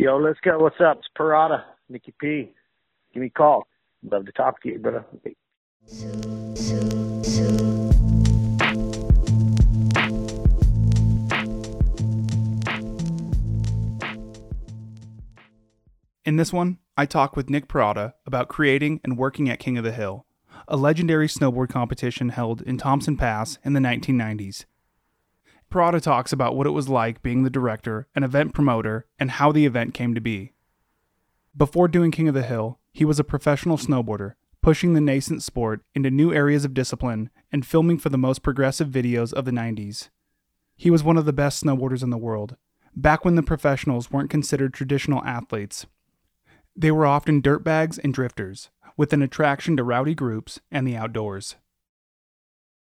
Yo, let's go. What's up? It's Perata, Nicky P. Give me a call. Love to talk to you, brother. In this one, I talk with Nick Perata about creating and working at King of the Hill, a legendary snowboard competition held in Thompson Pass in the 1990s. Perata talks about what it was like being the director and event promoter and how the event came to be. Before doing King of the Hill, he was a professional snowboarder, pushing the nascent sport into new areas of discipline and filming for the most progressive videos of the 90s. He was one of the best snowboarders in the world, back when the professionals weren't considered traditional athletes. They were often dirtbags and drifters, with an attraction to rowdy groups and the outdoors.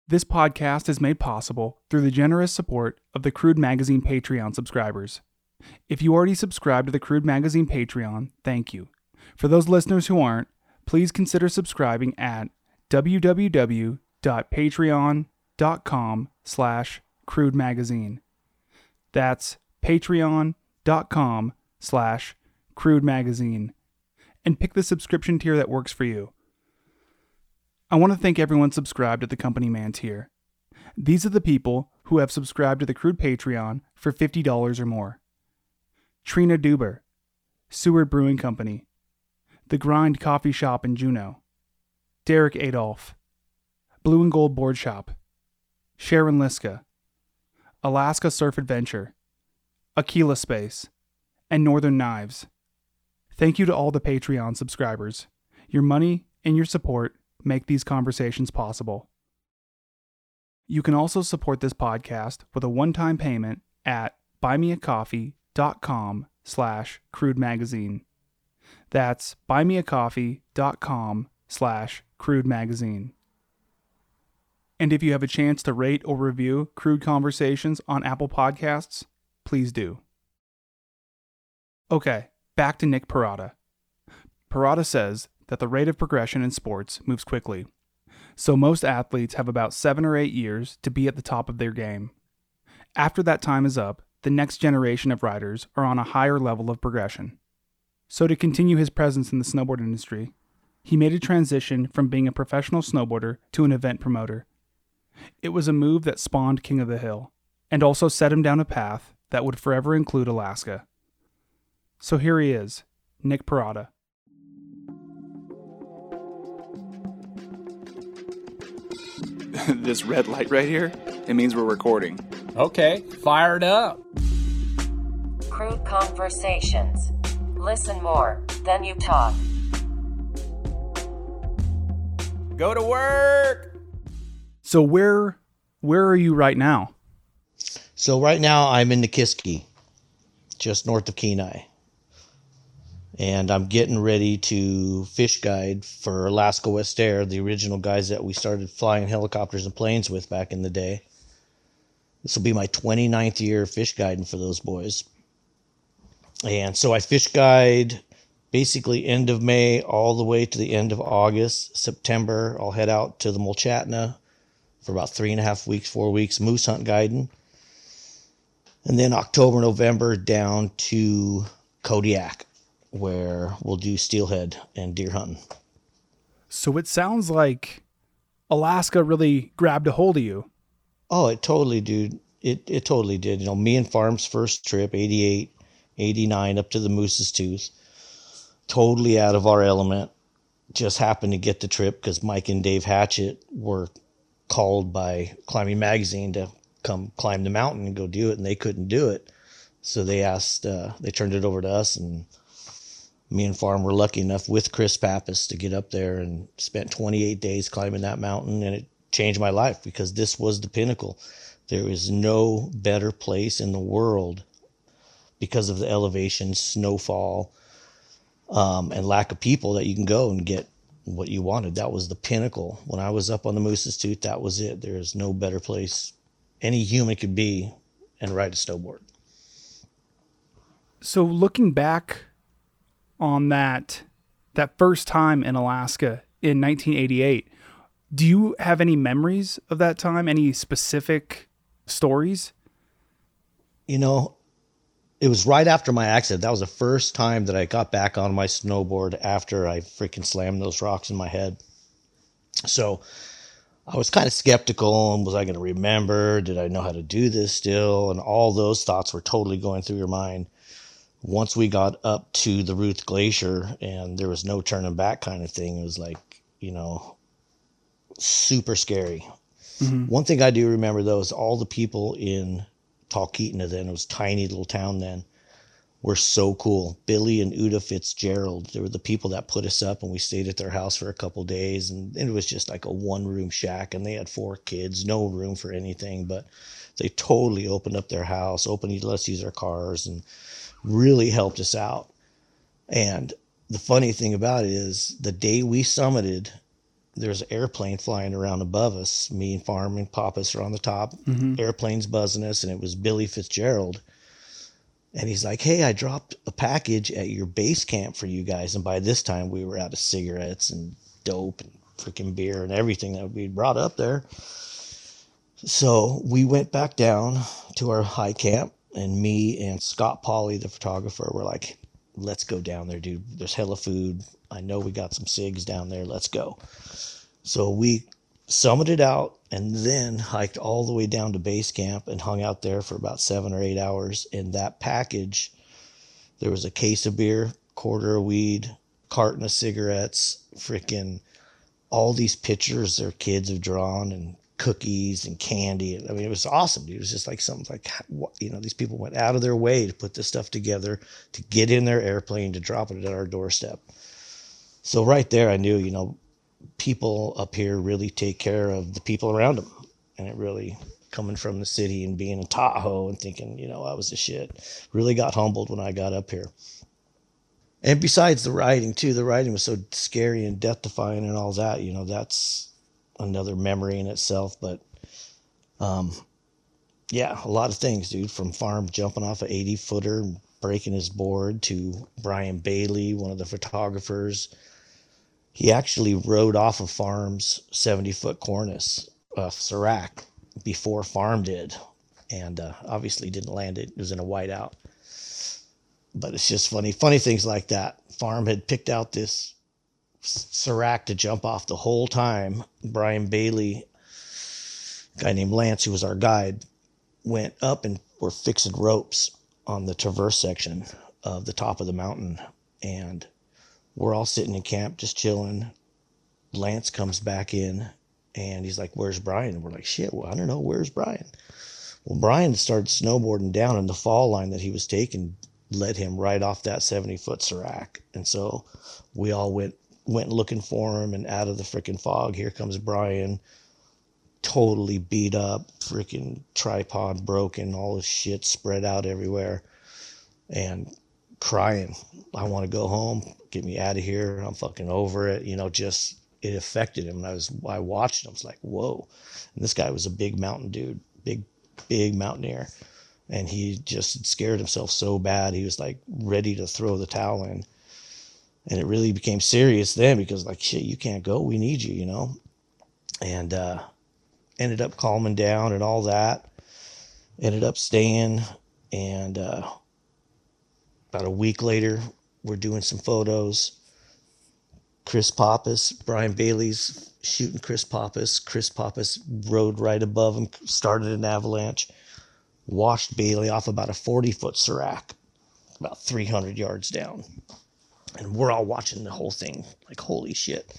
This podcast is made possible through the generous support of the Crude Magazine Patreon subscribers. If you already subscribe to the Crude Magazine Patreon, thank you. For those listeners who aren't, please consider subscribing at www.patreon.com slash crude magazine. That's patreon.com slash crude magazine. And pick the subscription tier that works for you. I want to thank everyone subscribed to the Company Man tier. These are the people who have subscribed to the Crude Patreon for $50 or more. Trina Duber, Seward Brewing Company, The Grind Coffee Shop in Juneau, Derek Adolph, Blue and Gold Board Shop, Sharon Liska, Alaska Surf Adventure, Aquila Space, and Northern Knives. Thank you to all the Patreon subscribers. Your money and your support make these conversations possible. You can also support this podcast with a one-time payment at buymeacoffee.com slash crude magazine. That's buymeacoffee.com slash crude magazine. And if you have a chance to rate or review Crude Conversations on Apple Podcasts, please do. Okay, back to Nick Perata. Perata says that the rate of progression in sports moves quickly, so most athletes have about seven or eight years to be at the top of their game. After that time is up, the next generation of riders are on a higher level of progression. So, to continue his presence in the snowboard industry, he made a transition from being a professional snowboarder to an event promoter. It was a move that spawned King of the Hill, and also set him down a path that would forever include Alaska. So here he is, Nick Perata. this red light right here, it means we're recording. Okay, fired up. Crude conversations. Listen more, then you talk. Go to work. So where where are you right now? So right now I'm in Nikiski, just north of Kenai. And I'm getting ready to fish guide for Alaska West Air, the original guys that we started flying helicopters and planes with back in the day. This will be my 29th year fish guiding for those boys. And so I fish guide basically end of May all the way to the end of August. September, I'll head out to the Mulchatna for about three and a half weeks, four weeks, moose hunt guiding. And then October, November down to Kodiak, where we'll do steelhead and deer hunting. So it sounds like Alaska really grabbed a hold of you. Oh, it totally, dude. It it totally did. You know, me and Farm's first trip, 88, 89, up to the Moose's Tooth, totally out of our element. Just happened to get the trip because Mike and Dave Hatchett were called by Climbing Magazine to come climb the mountain and go do it, and they couldn't do it. So they asked, uh, they turned it over to us, and me and Farm were lucky enough with Chris Pappas to get up there and spent 28 days climbing that mountain, and it changed my life because this was the pinnacle. There is no better place in the world because of the elevation, snowfall, um, and lack of people that you can go and get what you wanted. That was the pinnacle. When I was up on the Moose's Tooth, that was it. There is no better place any human could be and ride a snowboard. So looking back on that that first time in Alaska in 1988, do you have any memories of that time? Any specific stories? You know, it was right after my accident. That was the first time that I got back on my snowboard after I freaking slammed those rocks in my head. So I was kind of skeptical and was I going to remember? Did I know how to do this still? And all those thoughts were totally going through your mind. Once we got up to the Ruth Glacier and there was no turning back kind of thing, it was like, you know, super scary. Mm-hmm. One thing I do remember though is all the people in Talkeetna then, it was tiny little town then, were so cool. Billy and Uda Fitzgerald, they were the people that put us up and we stayed at their house for a couple days and it was just like a one room shack and they had four kids, no room for anything, but they totally opened up their house, opened let us use their cars and really helped us out. And the funny thing about it is the day we summited, there's an airplane flying around above us. Me and Farm and Pappas are on the top. Mm-hmm. Airplane's buzzing us, and it was Billy Fitzgerald. And he's like, Hey, I dropped a package at your base camp for you guys. And by this time, we were out of cigarettes and dope and freaking beer and everything that we brought up there. So we went back down to our high camp, and me and Scott Polly, the photographer, were like, Let's go down there, dude. There's hella food. I know we got some SIGs down there. Let's go. So we summited out and then hiked all the way down to base camp and hung out there for about seven or eight hours. In that package, there was a case of beer, quarter of weed, carton of cigarettes, freaking all these pictures their kids have drawn and cookies and candy. I mean, it was awesome, dude. It was just like something like, you know, these people went out of their way to put this stuff together, to get in their airplane, to drop it at our doorstep. So right there, I knew, you know, people up here really take care of the people around them. And it really, coming from the city and being in Tahoe and thinking, you know, I was a shit, really got humbled when I got up here. And besides the writing, too, the writing was so scary and death defying and all that, you know, that's another memory in itself. But, um, yeah, a lot of things, dude, from Farm jumping off an 80 footer, breaking his board to Brian Bailey, one of the photographers he actually rode off of Farm's 70 foot cornice, uh, Serac, before Farm did. And uh, obviously didn't land it. It was in a whiteout. But it's just funny, funny things like that. Farm had picked out this Serac to jump off the whole time. Brian Bailey, guy named Lance, who was our guide, went up and were fixing ropes on the traverse section of the top of the mountain. And we're all sitting in camp just chilling. Lance comes back in and he's like, Where's Brian? And we're like, Shit, well, I don't know. Where's Brian? Well, Brian started snowboarding down, and the fall line that he was taking led him right off that 70 foot Serac. And so we all went went looking for him, and out of the freaking fog, here comes Brian, totally beat up, freaking tripod broken, all his shit spread out everywhere. And crying. I want to go home. Get me out of here. I'm fucking over it. You know, just it affected him. And I was I watched him. I was like, whoa. And this guy was a big mountain dude, big big mountaineer, and he just scared himself so bad. He was like ready to throw the towel in. And it really became serious then because like shit, you can't go. We need you, you know. And uh, ended up calming down and all that. Ended up staying and. Uh, about a week later, we're doing some photos. Chris Pappas, Brian Bailey's shooting Chris Pappas. Chris Pappas rode right above him, started an avalanche, washed Bailey off about a 40 foot Serac, about 300 yards down. And we're all watching the whole thing like, holy shit.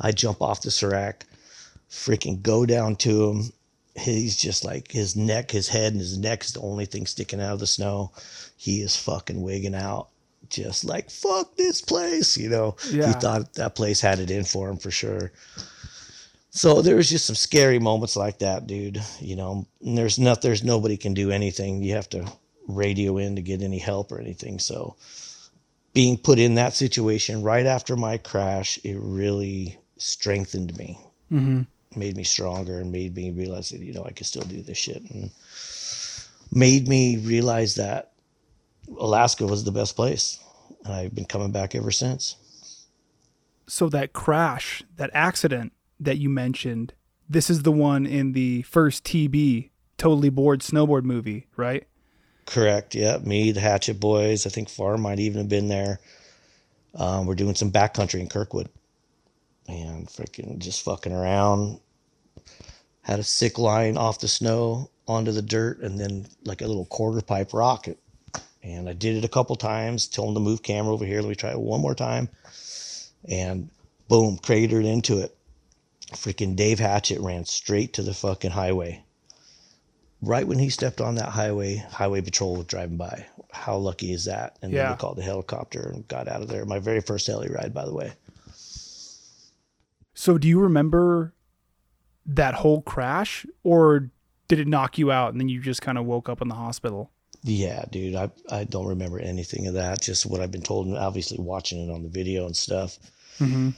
I jump off the Serac, freaking go down to him. He's just like his neck, his head, and his neck is the only thing sticking out of the snow he is fucking wigging out, just like fuck this place. You know, yeah. he thought that place had it in for him for sure. So there was just some scary moments like that, dude. You know, there's not there's nobody can do anything. You have to radio in to get any help or anything. So being put in that situation right after my crash, it really strengthened me, mm-hmm. made me stronger, and made me realize that you know I could still do this shit, and made me realize that Alaska was the best place. And I've been coming back ever since. So that crash, that accident that you mentioned, this is the one in the first TB Totally Board snowboard movie, right? Correct. Yeah, me, the Hatchett Boys. I think Farm might even have been there. Um, we're doing some backcountry in Kirkwood, and freaking just fucking around. Had a sick line off the snow onto the dirt, and then like a little quarter pipe rocket. And I did it a couple times. Told him to move camera over here. Let me try it one more time. And boom, cratered into it. Freaking Dave Hatchett ran straight to the fucking highway right when he stepped on that highway, highway patrol was driving by. How lucky is that? And Yeah. then they called the helicopter and got out of there. My very first heli ride, by the way. So do you remember that whole crash or did it knock you out and then you just kind of woke up in the hospital? Yeah, dude, I I don't remember anything of that. Just what I've been told, and obviously watching it on the video and stuff. Mm-hmm.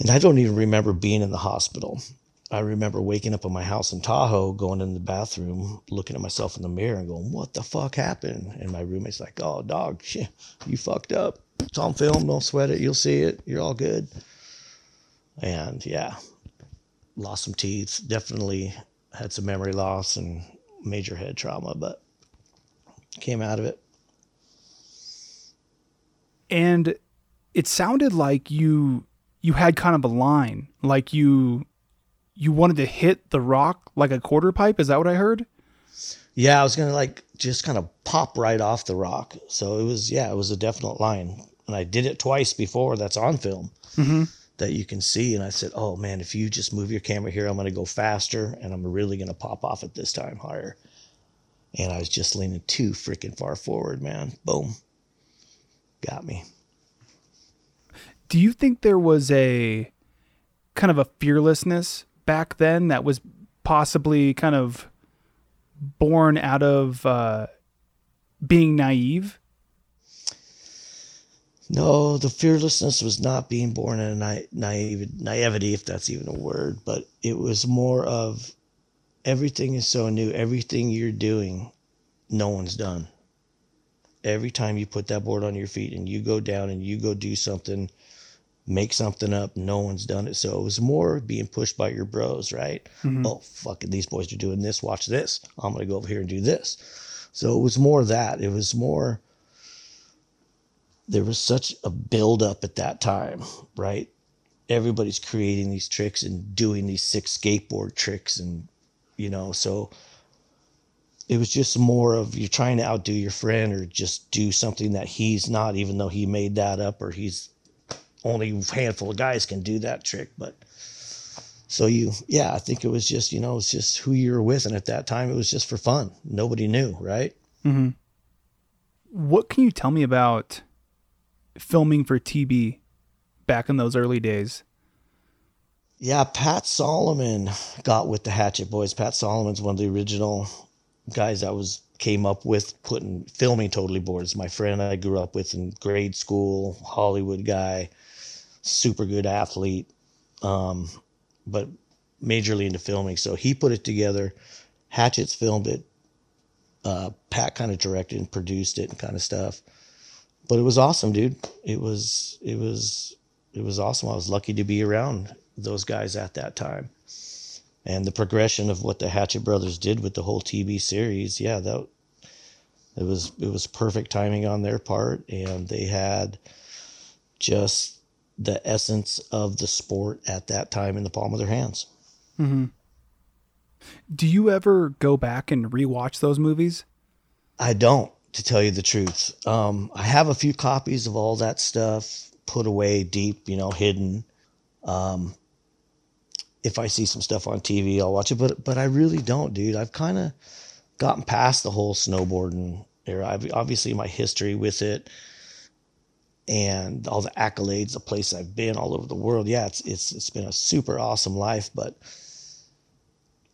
And I don't even remember being in the hospital. I remember waking up in my house in Tahoe, going in the bathroom, looking at myself in the mirror and going, What the fuck happened? And my roommate's like, Oh, dog, shit, you fucked up. It's on film. Don't sweat it. You'll see it. You're all good. And yeah, lost some teeth. Definitely had some memory loss and major head trauma, but came out of it. And it sounded like you you had kind of a line, like you you wanted to hit the rock like a quarter pipe. Is that what I heard? Yeah, I was gonna like just kind of pop right off the rock. So it was yeah, it was a definite line, and I did it twice before. That's on film Mm-hmm. that you can see. And I said, oh man, if you just move your camera here, I'm gonna go faster, and I'm really gonna pop off at this time higher. And I was just leaning too freaking far forward, man. Boom, got me. Do you think there was a kind of a fearlessness back then that was possibly kind of born out of uh, being naive? No, the fearlessness was not being born in a na- naive naivety, if that's even a word, but it was more of everything is so new. Everything you're doing, no one's done. Every time you put that board on your feet and you go down and you go do something, make something up, no one's done it. So it was more being pushed by your bros, right? Mm-hmm. Oh, fuck it, these boys are doing this. Watch this. I'm going to go over here and do this. So it was more that. It was more there was such a buildup at that time, right? Everybody's creating these tricks and doing these six skateboard tricks, and you know, so it was just more of you're trying to outdo your friend or just do something that he's not, even though he made that up or he's only a handful of guys can do that trick. But so you, yeah, I think it was just, you know, it's just who you were with. And at that time, it was just for fun. Nobody knew, right? Mm-hmm. What can you tell me about filming for TB back in those early days? Yeah, Pat Solomon got with the Hatchett Boys. Pat Solomon's one of the original guys that was came up with putting filming totally boards. My friend I grew up with in grade school, Hollywood guy, super good athlete, um, but majorly into filming. So he put it together. Hatchett's filmed it. Uh, Pat kind of directed and produced it and kind of stuff. But it was awesome, dude. It was it was it was awesome. I was lucky to be around those guys at that time. And the progression of what the Hatchet Brothers did with the whole TV series, yeah, that it was it was perfect timing on their part, and they had just the essence of the sport at that time in the palm of their hands. Mm-hmm. Do you ever go back and rewatch those movies? I don't, to tell you the truth. Um, I have a few copies of all that stuff put away deep, you know, hidden. Um, if I see some stuff on TV, I'll watch it, but but I really don't, dude. I've kind of gotten past the whole snowboarding era. I've obviously my history with it and all the accolades, the place I've been all over the world. Yeah, it's it's it's been a super awesome life, but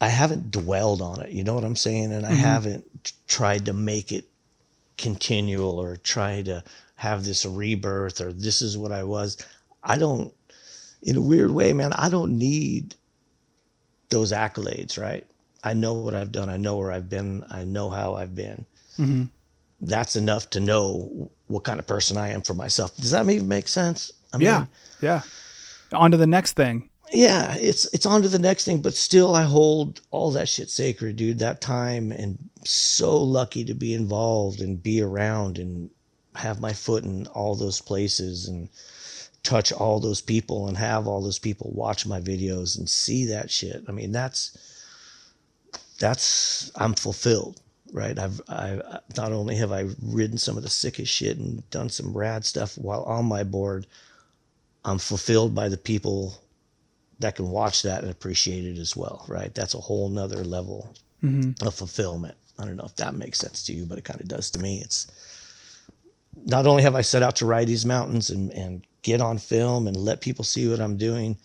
I haven't dwelled on it. You know what I'm saying? And I haven't tried to make it continual or try to have this rebirth or this is what I was. I don't, in a weird way, man, I don't need those accolades, right? I know what I've done. I know where I've been. I know how I've been. Mm-hmm. That's enough to know what kind of person I am for myself. Does that even make sense? I yeah, yeah. On to the next thing. yeah, it's it's on to the next thing, but still I hold all that shit sacred, dude. That time and so lucky to be involved and be around and have my foot in all those places and touch all those people and have all those people watch my videos and see that shit. I mean, that's that's I'm fulfilled, right? I've I not only have I ridden some of the sickest shit and done some rad stuff while on my board, I'm fulfilled by the people that can watch that and appreciate it as well, right? That's a whole nother level Mm-hmm. of fulfillment. I don't know if that makes sense to you, but it kind of does to me. It's not only have I set out to ride these mountains and, and get on film and let people see what I'm doing,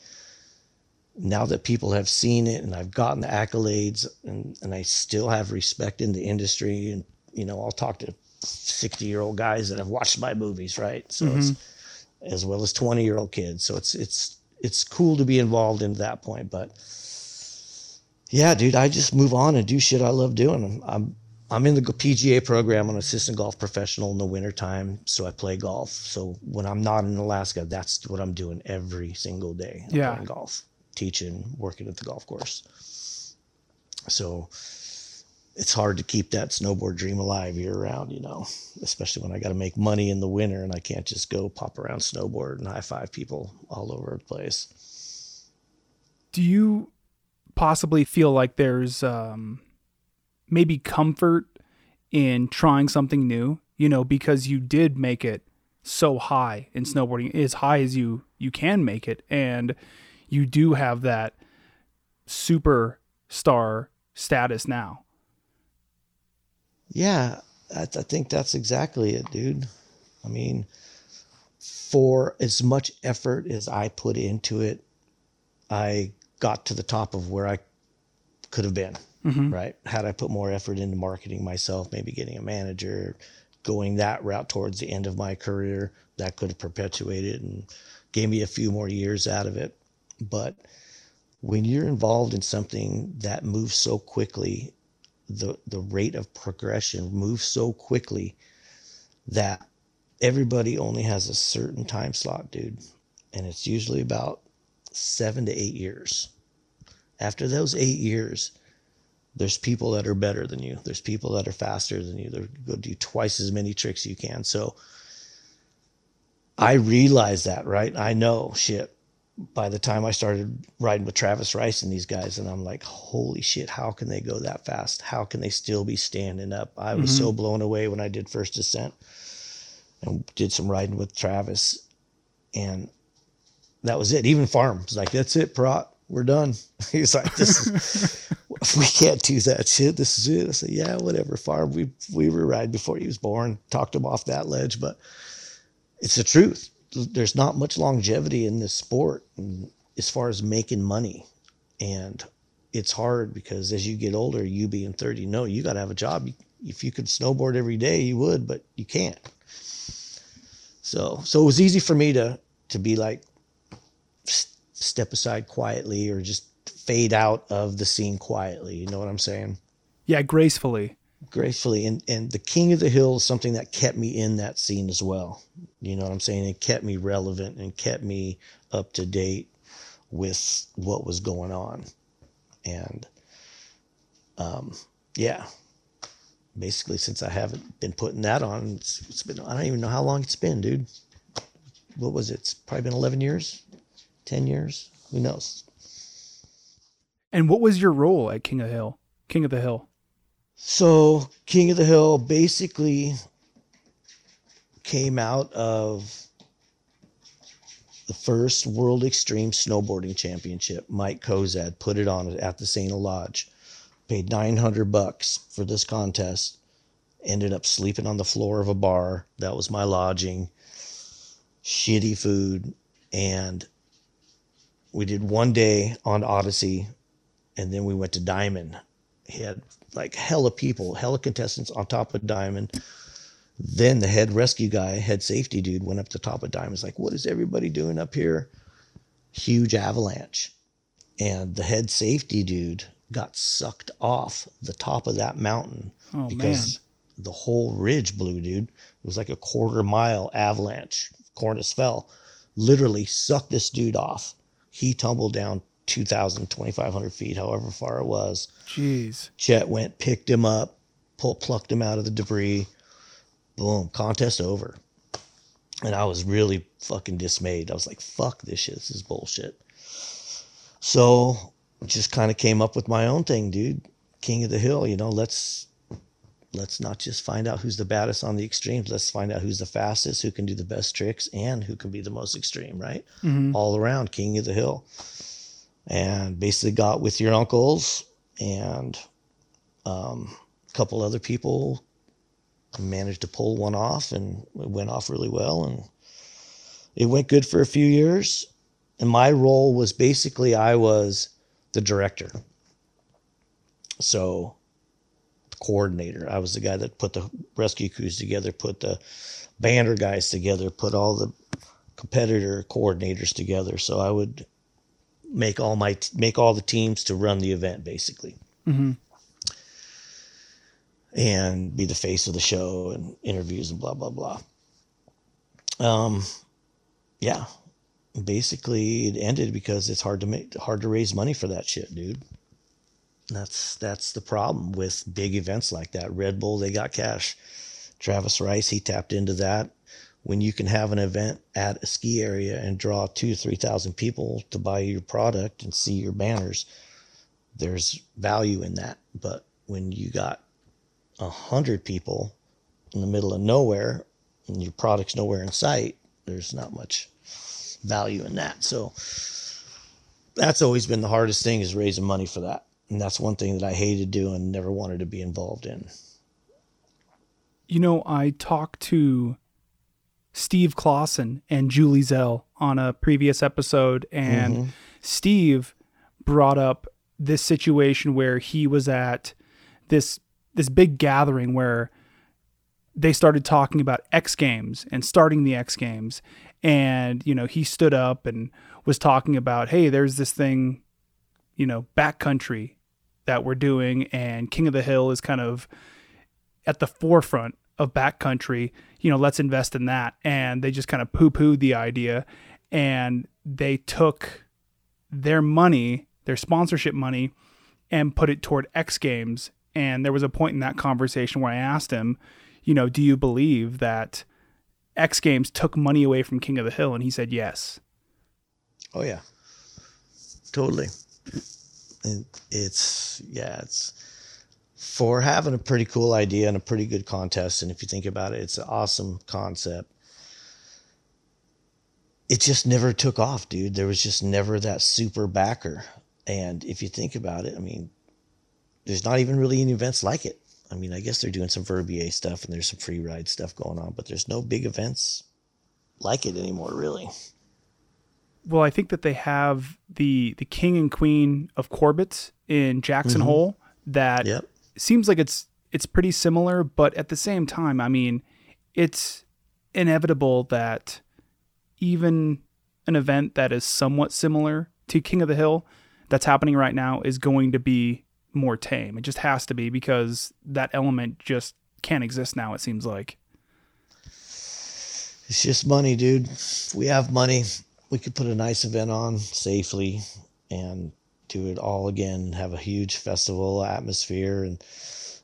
now that people have seen it and I've gotten the accolades and, and I still have respect in the industry and you know, I'll talk to 60 year old guys that have watched my movies, right? So it's mm-hmm. as well as 20 year old kids. So it's it's it's cool to be involved in that point, but yeah, dude, I just move on and do shit I love doing. I'm I'm, I'm in the PGA program. I'm an assistant golf professional in the wintertime, so I play golf. So when I'm not in Alaska, that's what I'm doing every single day. I'm Yeah. playing golf, teaching, working at the golf course. So it's hard to keep that snowboard dream alive year round, you know, especially when I got to make money in the winter and I can't just go pop around snowboard and high five people all over the place. Do you possibly feel like there's um, maybe comfort in trying something new? You know, because you did make it so high in snowboarding, as high as you you can make it, and you do have that superstar status now. Yeah, I, I think that's exactly it, dude. I mean, for as much effort as I put into it, I got to the top of where I could have been, mm-hmm. right? Had I put more effort into marketing myself, maybe getting a manager, going that route towards the end of my career, that could have perpetuated and gave me a few more years out of it. But when you're involved in something that moves so quickly the the rate of progression moves so quickly that everybody only has a certain time slot, dude. And it's usually about seven to eight years. After those eight years, there's people that are better than you. There's people that are faster than you. They're going to do twice as many tricks you can. So I realize that, right? I know shit by the time I started riding with Travis Rice and these guys, and I'm like, holy shit, how can they go that fast? How can they still be standing up? I was so mm-hmm. blown away when I did first descent and did some riding with Travis, and that was it. Even Farm was like, that's it, Prot, we're done. He's like, this is, we can't do that shit. This is it. I said, yeah, whatever, Farm. We we were riding before he was born. Talked him off that ledge, but it's the truth. There's not much longevity in this sport as far as making money. And it's hard because as you get older, you being 30, no, you got to have a job. If you could snowboard every day, you would, but you can't. So, so it was easy for me to, to be like, step aside quietly or just fade out of the scene quietly. You know what I'm saying? Yeah, gracefully. Gracefully and and the king of the hill is something that kept me in that scene as well. You know what i'm saying? It kept me relevant and kept me up to date with what was going on. And um yeah basically since i haven't been putting that on it's, it's been i don't even know how long it's been dude. What was it? It's probably been 11 years? 10 years? Who knows? And what was your role at King of Hill? King of the Hill. So, King of the Hill basically came out of the first World Extreme Snowboarding Championship. Mike Cozad put it on at the St. Lodge. Paid 900 bucks for this contest. Ended up sleeping on the floor of a bar. That was my lodging. Shitty food. And we did one day on Odyssey. And then we went to Diamond. He had like hella people, hella contestants on top of Diamond. Then the head rescue guy, head safety dude, went up to top of Diamond. He's like, "What is everybody doing up here?" Huge avalanche, and the head safety dude got sucked off the top of that mountain Oh, because the whole ridge blew, dude. It was like a quarter mile avalanche. Cornice fell, literally sucked this dude off. He tumbled down 2,000, 2,500 feet, however far it was. Jeez. Chet went, picked him up, pull, plucked him out of the debris. Boom, contest over. And I was really fucking dismayed. I was like, fuck this shit. This is bullshit. So just kind of came up with my own thing, dude. King of the Hill, you know, let's let's not just find out who's the baddest on the extremes. Let's find out who's the fastest, who can do the best tricks, and who can be the most extreme, right? Mm-hmm. All around King of the Hill. And basically got with your uncles and um, a couple other people managed to pull one off and it went off really well and it went good for a few years. And my role was basically i was the director. So coordinator. I was the guy that put the rescue crews together put the banner guys together put all the competitor coordinators together. So i would make all my make all the teams to run the event basically and be the face of the show and interviews and blah blah blah. Um, yeah, basically it ended because it's hard to make hard to raise money for that shit, dude. That's that's the problem with big events like that. Red Bull, they got cash. Travis Rice, he tapped into that. When you can have an event at a ski area and draw two, three thousand people to buy your product and see your banners, there's value in that. But when you got a hundred people in the middle of nowhere and your product's nowhere in sight, there's not much value in that. So that's always been the hardest thing is raising money for that. And that's one thing that I hated doing, never wanted to be involved in. You know, I talked to Steve Clausen and Julie Zell on a previous episode, and mm-hmm. Steve brought up this situation where he was at this this big gathering where they started talking about X Games and starting the X Games, and you know he stood up and was talking about, hey, there's this thing, you know, backcountry that we're doing, and King of the Hill is kind of at the forefront of backcountry, you know, let's invest in that. And they just kind of poo pooed the idea and they took their money, their sponsorship money, and put it toward X Games. And there was a point in that conversation where I asked him, you know, do you believe that X Games took money away from King of the Hill? And he said yes. Oh yeah, totally. And it's yeah, it's for having a pretty cool idea and a pretty good contest. And if you think about it, it's an awesome concept. It just never took off, dude. There was just never that super backer. And if you think about it, I mean, there's not even really any events like it. I mean, I guess they're doing some Verbier stuff and there's some free ride stuff going on, but there's no big events like it anymore, really. Well, I think that they have the the king and queen of Corbett's in Jackson mm-hmm. Hole that Yep. Seems like it's it's pretty similar, but at the same time, I mean, it's inevitable that even an event that is somewhat similar to King of the Hill that's happening right now is going to be more tame. It just has to be because that element just can't exist now, it seems like. It's just money, dude. We have money, we could put a nice event on safely and do it all again, have a huge festival atmosphere. And,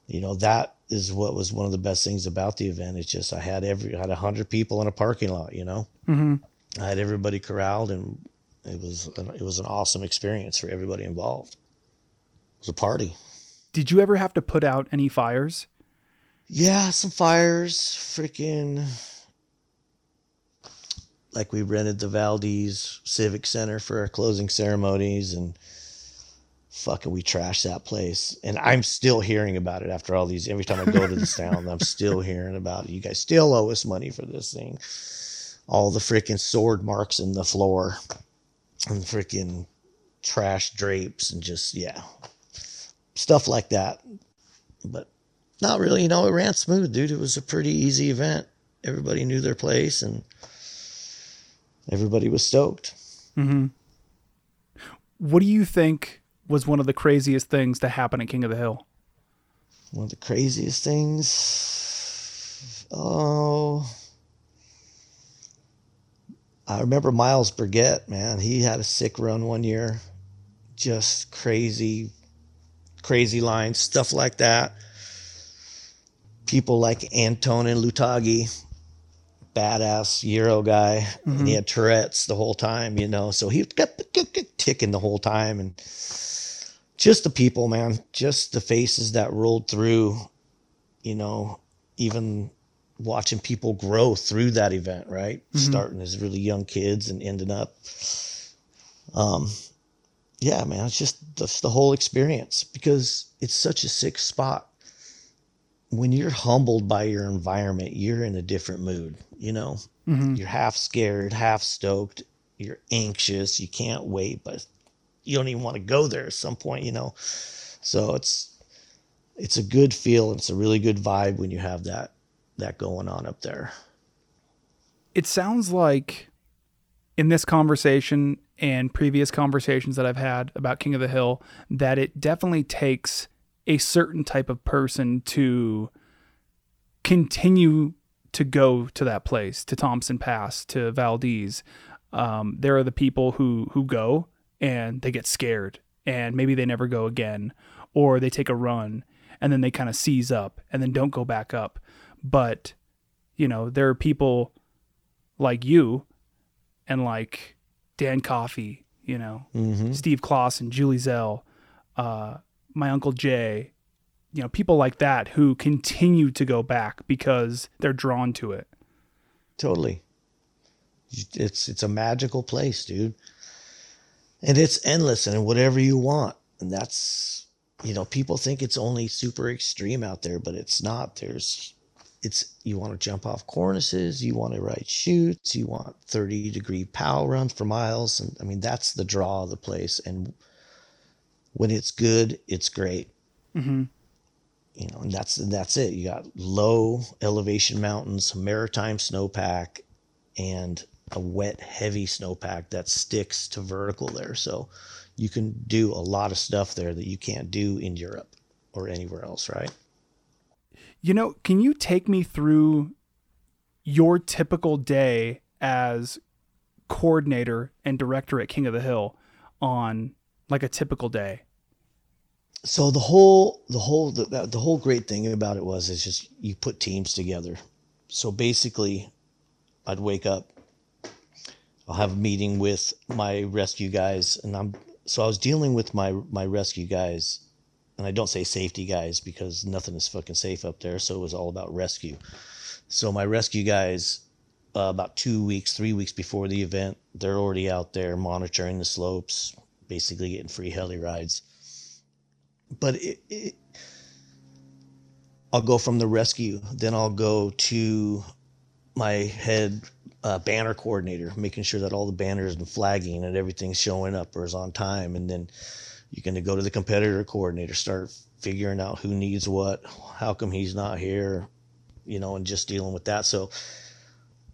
you know, that is what was one of the best things about the event. It's just I had every, I had a hundred people in a parking lot, you know, Mm-hmm. I had everybody corralled and it was, an, it was an awesome experience for everybody involved. It was a party. Did you ever have to put out any fires? Yeah, some fires, freaking. Like we rented the Valdez Civic Center for our closing ceremonies, and fucking we trashed that place. And I'm still hearing about it after all these. Every time I go to this town, I'm still hearing about it. You guys still owe us money for this thing. All the freaking sword marks in the floor, and freaking trash drapes, and just yeah, stuff like that. But not really. You know, it ran smooth, dude. It was a pretty easy event. Everybody knew their place and everybody was stoked. Mm-hmm. What do you think was one of the craziest things to happen at King of the Hill? One of the craziest things. Oh. I remember Miles Burgett, man. He had a sick run one year. Just crazy, crazy lines, stuff like that. People like Antonin Lutagi, badass Euro guy, mm-hmm. and he had Tourette's the whole time, you know. So he ticking the whole time, and just the people, man, just the faces that rolled through, you know, even watching people grow through that event, right? Mm-hmm. Starting as really young kids and ending up, um, yeah, man, it's just the, the whole experience because it's such a sick spot. When you're humbled by your environment, you're in a different mood, you know? Mm-hmm. You're half scared, half stoked, you're anxious, you can't wait, but you don't even want to go there at some point, you know. So it's it's a good feel. It's a really good vibe when you have that that going on up there. It sounds like in this conversation and previous conversations that I've had about King of the Hill that it definitely takes a certain type of person to continue to go to that place, to Thompson Pass, to Valdez. Um, there are the people who who go and they get scared and maybe they never go again or they take a run and then they kind of seize up and then don't go back up but you know there are people like you and like Dan Coffey, you know, mm-hmm. Steve Clausen, Julie Zell, uh, my uncle Jay, you know, people like that who continue to go back because they're drawn to it. Totally. It's it's a magical place, dude and it's endless and whatever you want. And that's, you know, people think it's only super extreme out there, but it's not. There's, it's, you want to jump off cornices, you want to ride chutes, you want 30 degree POW runs for miles. And I mean, that's the draw of the place. And when it's good, it's great. Mm-hmm. You know, and that's, that's it. You got low elevation mountains, maritime snowpack, and a wet, heavy snowpack that sticks to vertical there. So you can do a lot of stuff there that you can't do in Europe or anywhere else, right? You know, can you take me through your typical day as coordinator and director at King of the Hill on like a typical day? So the whole the whole the, the whole great thing about it was is just you put teams together. So basically I'd wake up I'll have a meeting with my rescue guys, and I'm so I was dealing with my my rescue guys, and I don't say safety guys because nothing is fucking safe up there. So it was all about rescue. So my rescue guys, uh, about two weeks, three weeks before the event, they're already out there monitoring the slopes, basically getting free heli rides. But it, it, I'll go from the rescue, then I'll go to my head uh, banner coordinator, making sure that all the banners and flagging and everything's showing up or is on time. And then you're going to go to the competitor coordinator, start figuring out who needs what, how come he's not here, you know, and just dealing with that. So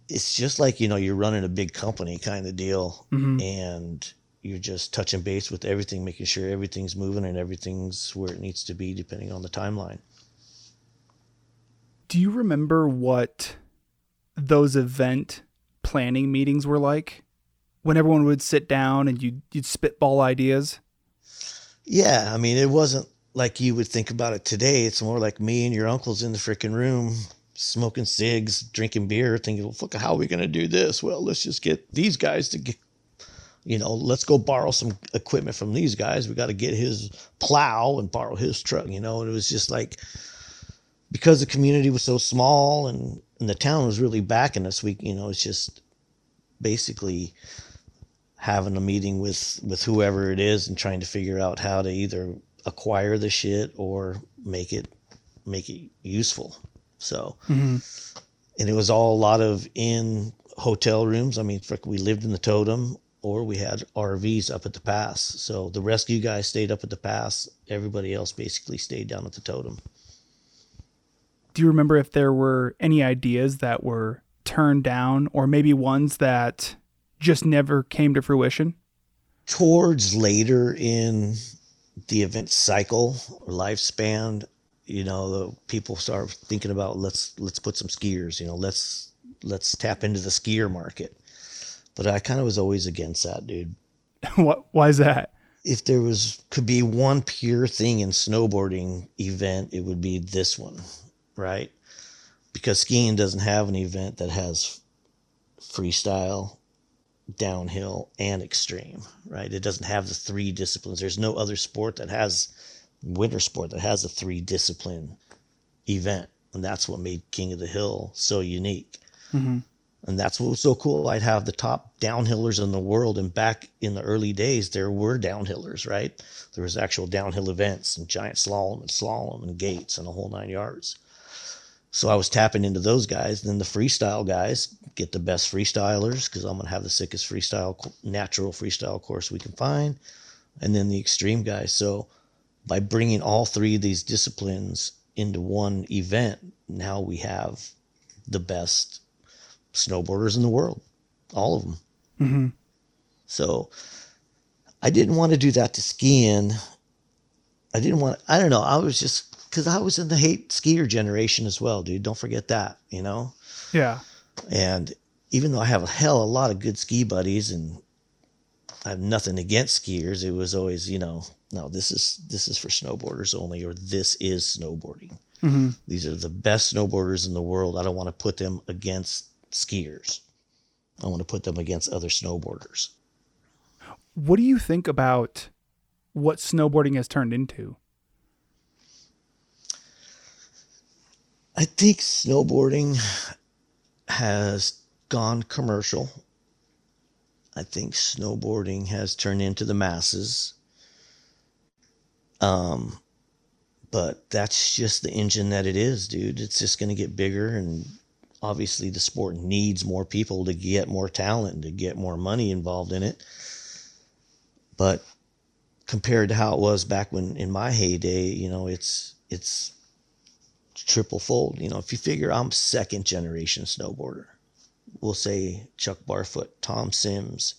it's just like, you know, you're running a big company kind of deal mm-hmm. and you're just touching base with everything, making sure everything's moving and everything's where it needs to be depending on the timeline. Do you remember what those event planning meetings were like when everyone would sit down and you'd, you'd spitball ideas? Yeah. I mean, it wasn't like you would think about it today. It's more like me and your uncles in the freaking room smoking cigs, drinking beer, thinking, well, fuck, how are we going to do this? Well, let's just get these guys to get, you know, let's go borrow some equipment from these guys. We got to get his plow and borrow his truck, you know, and it was just like, because the community was so small and and the town was really backing us. We, you know, it's just basically having a meeting with with whoever it is and trying to figure out how to either acquire the shit or make it make it useful. So, mm-hmm. and it was all a lot of in hotel rooms. I mean, we lived in the totem or we had RVs up at the pass. So the rescue guys stayed up at the pass. Everybody else basically stayed down at the totem do you remember if there were any ideas that were turned down or maybe ones that just never came to fruition? Towards later in the event cycle or lifespan, you know, the people start thinking about let's let's put some skiers, you know, let's let's tap into the skier market. But I kind of was always against that, dude. what? Why is that? If there was could be one pure thing in snowboarding event, it would be this one, right? Because skiing doesn't have an event that has freestyle, downhill, and extreme, right? It doesn't have the three disciplines. There's no other sport that has winter sport that has a three discipline event. And that's what made King of the Hill so unique. Mm-hmm. And that's what was so cool. I'd have the top downhillers in the world. And back in the early days, there were downhillers, right? There was actual downhill events and giant slalom and slalom and gates and a whole nine yards. So I was tapping into those guys. Then the freestyle guys get the best freestylers because I'm going to have the sickest freestyle, natural freestyle course we can find. And then the extreme guys. So by bringing all three of these disciplines into one event, now we have the best snowboarders in the world, all of them. Mm-hmm. So I didn't want to do that to skiing. I didn't want, I don't know. I was just, because I was in the hate skier generation as well, dude. Don't forget that, you know? Yeah. And even though I have a hell of a lot of good ski buddies and I have nothing against skiers, it was always, you know, no, this is this is for snowboarders only, or this is snowboarding. Mm-hmm. These are the best snowboarders in the world. I don't want to put them against skiers. I want to put them against other snowboarders. What do you think about what snowboarding has turned into? I think snowboarding has gone commercial. I think snowboarding has turned into the masses. Um, but that's just the engine that it is, dude. It's just going to get bigger, and obviously, the sport needs more people to get more talent and to get more money involved in it. But compared to how it was back when in my heyday, you know, it's it's triple fold. You know, if you figure I'm second generation snowboarder, we'll say Chuck Barfoot, Tom Sims,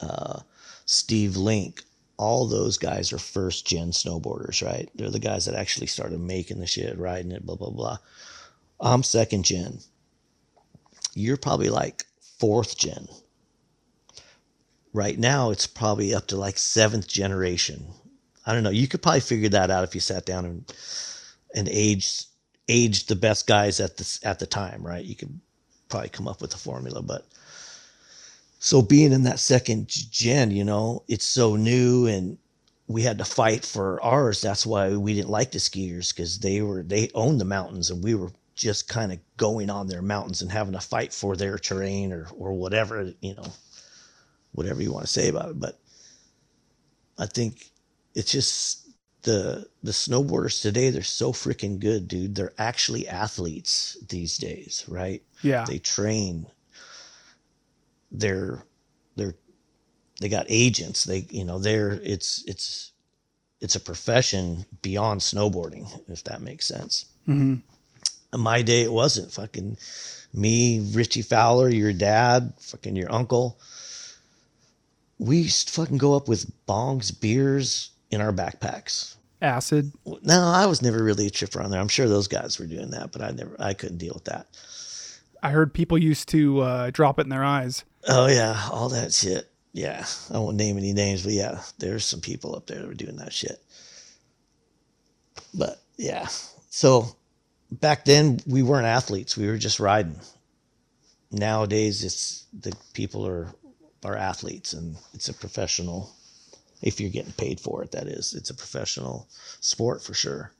uh, Steve Link, all those guys are first gen snowboarders, right? They're the guys that actually started making the shit, riding it, blah, blah, blah. I'm second gen. You're probably like fourth gen. Right now, it's probably up to like seventh generation. I don't know. You could probably figure that out if you sat down and and aged aged the best guys at the at the time, right? You could probably come up with a formula, but so being in that second gen, you know, it's so new and we had to fight for ours. That's why we didn't like the skiers because they were they owned the mountains and we were just kind of going on their mountains and having to fight for their terrain or or whatever, you know, whatever you want to say about it. But I think it's just the the snowboarders today, they're so freaking good, dude. They're actually athletes these days, right? Yeah. They train. They're they're they got agents. They you know they're it's it's it's a profession beyond snowboarding, if that makes sense. Mm-hmm. In my day, it wasn't fucking me, Richie Fowler, your dad, fucking your uncle. We used to fucking go up with bongs, beers in our backpacks. Acid. No, I was never really a tripper on there. I'm sure those guys were doing that, but I never, I couldn't deal with that. I heard people used to uh, drop it in their eyes. Oh yeah, all that shit. Yeah, I won't name any names, but yeah, there's some people up there that were doing that shit. But yeah, so back then we weren't athletes; we were just riding. Nowadays, it's the people are are athletes, and it's a professional. If you're getting paid for it, that is, it's a professional sport for sure.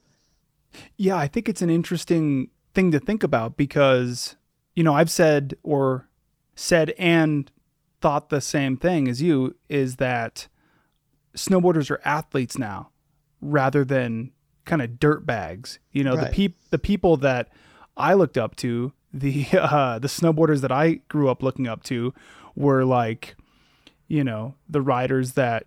Yeah, I think it's an interesting thing to think about because, you know, I've said or said and thought the same thing as you is that snowboarders are athletes now rather than kind of dirt bags. You know, the Right. peop the people that I looked up to, the uh, the snowboarders that I grew up looking up to were like, you know, the riders that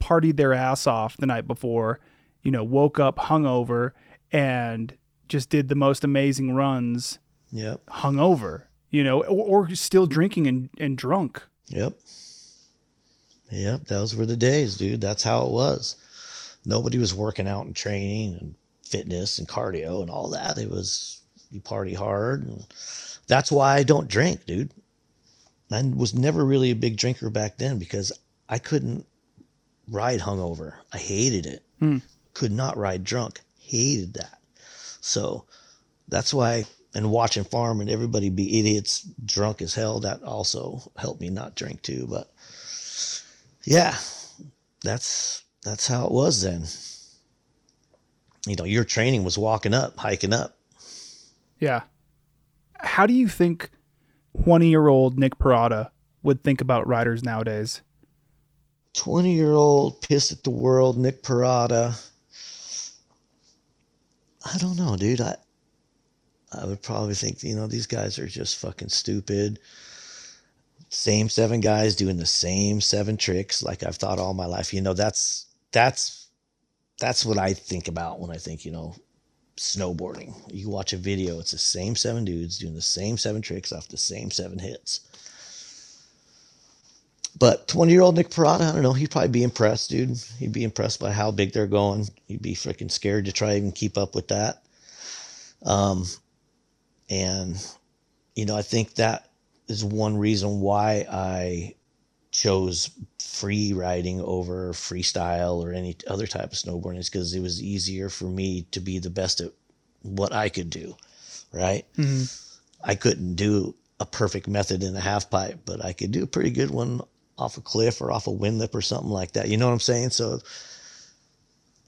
partied their ass off the night before, you know, woke up hungover and just did the most amazing runs Yep, hungover, you know, or, or still drinking and, and drunk. yep, yep. Those were the days, dude. That's how it was. Nobody was working out and training and fitness and cardio and all that. It was you party hard, and that's why I don't drink, dude. I was never really a big drinker back then because I couldn't ride hungover. I hated it. Hmm. Could not ride drunk. Hated that. So that's why, and watching farm and everybody be idiots, drunk as hell, that also helped me not drink too. But yeah, that's that's how it was then. You know, your training was walking up, hiking up. Yeah. How do you think 20 year old Nick Perata would think about riders nowadays? 20 year old pissed at the world, Nick Perata. I don't know, dude. I I would probably think, you know, these guys are just fucking stupid. Same seven guys doing the same seven tricks like I've thought all my life. You know, that's that's that's what I think about when I think, you know, snowboarding. You watch a video, it's the same seven dudes doing the same seven tricks off the same seven hits. But 20 year old Nick Perata, I don't know, he'd probably be impressed, dude. He'd be impressed by how big they're going. He'd be freaking scared to try and keep up with that. Um, and, you know, I think that is one reason why I chose free riding over freestyle or any other type of snowboarding is because it was easier for me to be the best at what I could do, right? Mm-hmm. I couldn't do a perfect method in a half pipe, but I could do a pretty good one off a cliff or off a wind lip or something like that. You know what I'm saying? So,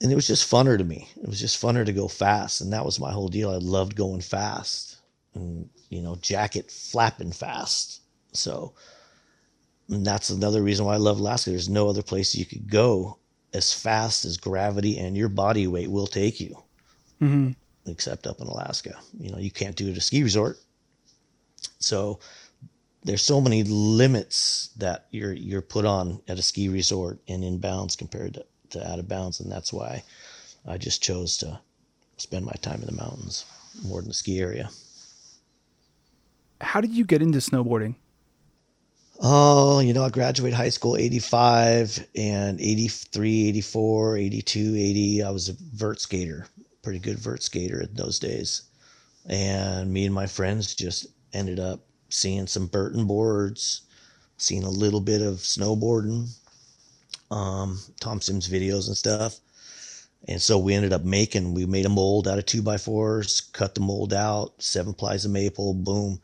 and it was just funner to me. It was just funner to go fast. And that was my whole deal. I loved going fast and, you know, jacket flapping fast. So, and that's another reason why I love Alaska. There's no other place you could go as fast as gravity and your body weight will take you, mm-hmm. except up in Alaska. You know, you can't do it at a ski resort. So there's so many limits that you're you're put on at a ski resort and in bounds compared to, to out of bounds, and that's why I just chose to spend my time in the mountains more than the ski area. How did you get into snowboarding? Oh, you know, I graduated high school 85 and 83, 84, 82, 80. I was a vert skater, pretty good vert skater in those days. And me and my friends just ended up seeing some Burton boards, seeing a little bit of snowboarding, um, Tom Sims videos and stuff. And so we ended up making, we made a mold out of two by fours, cut the mold out, seven plies of maple, boom,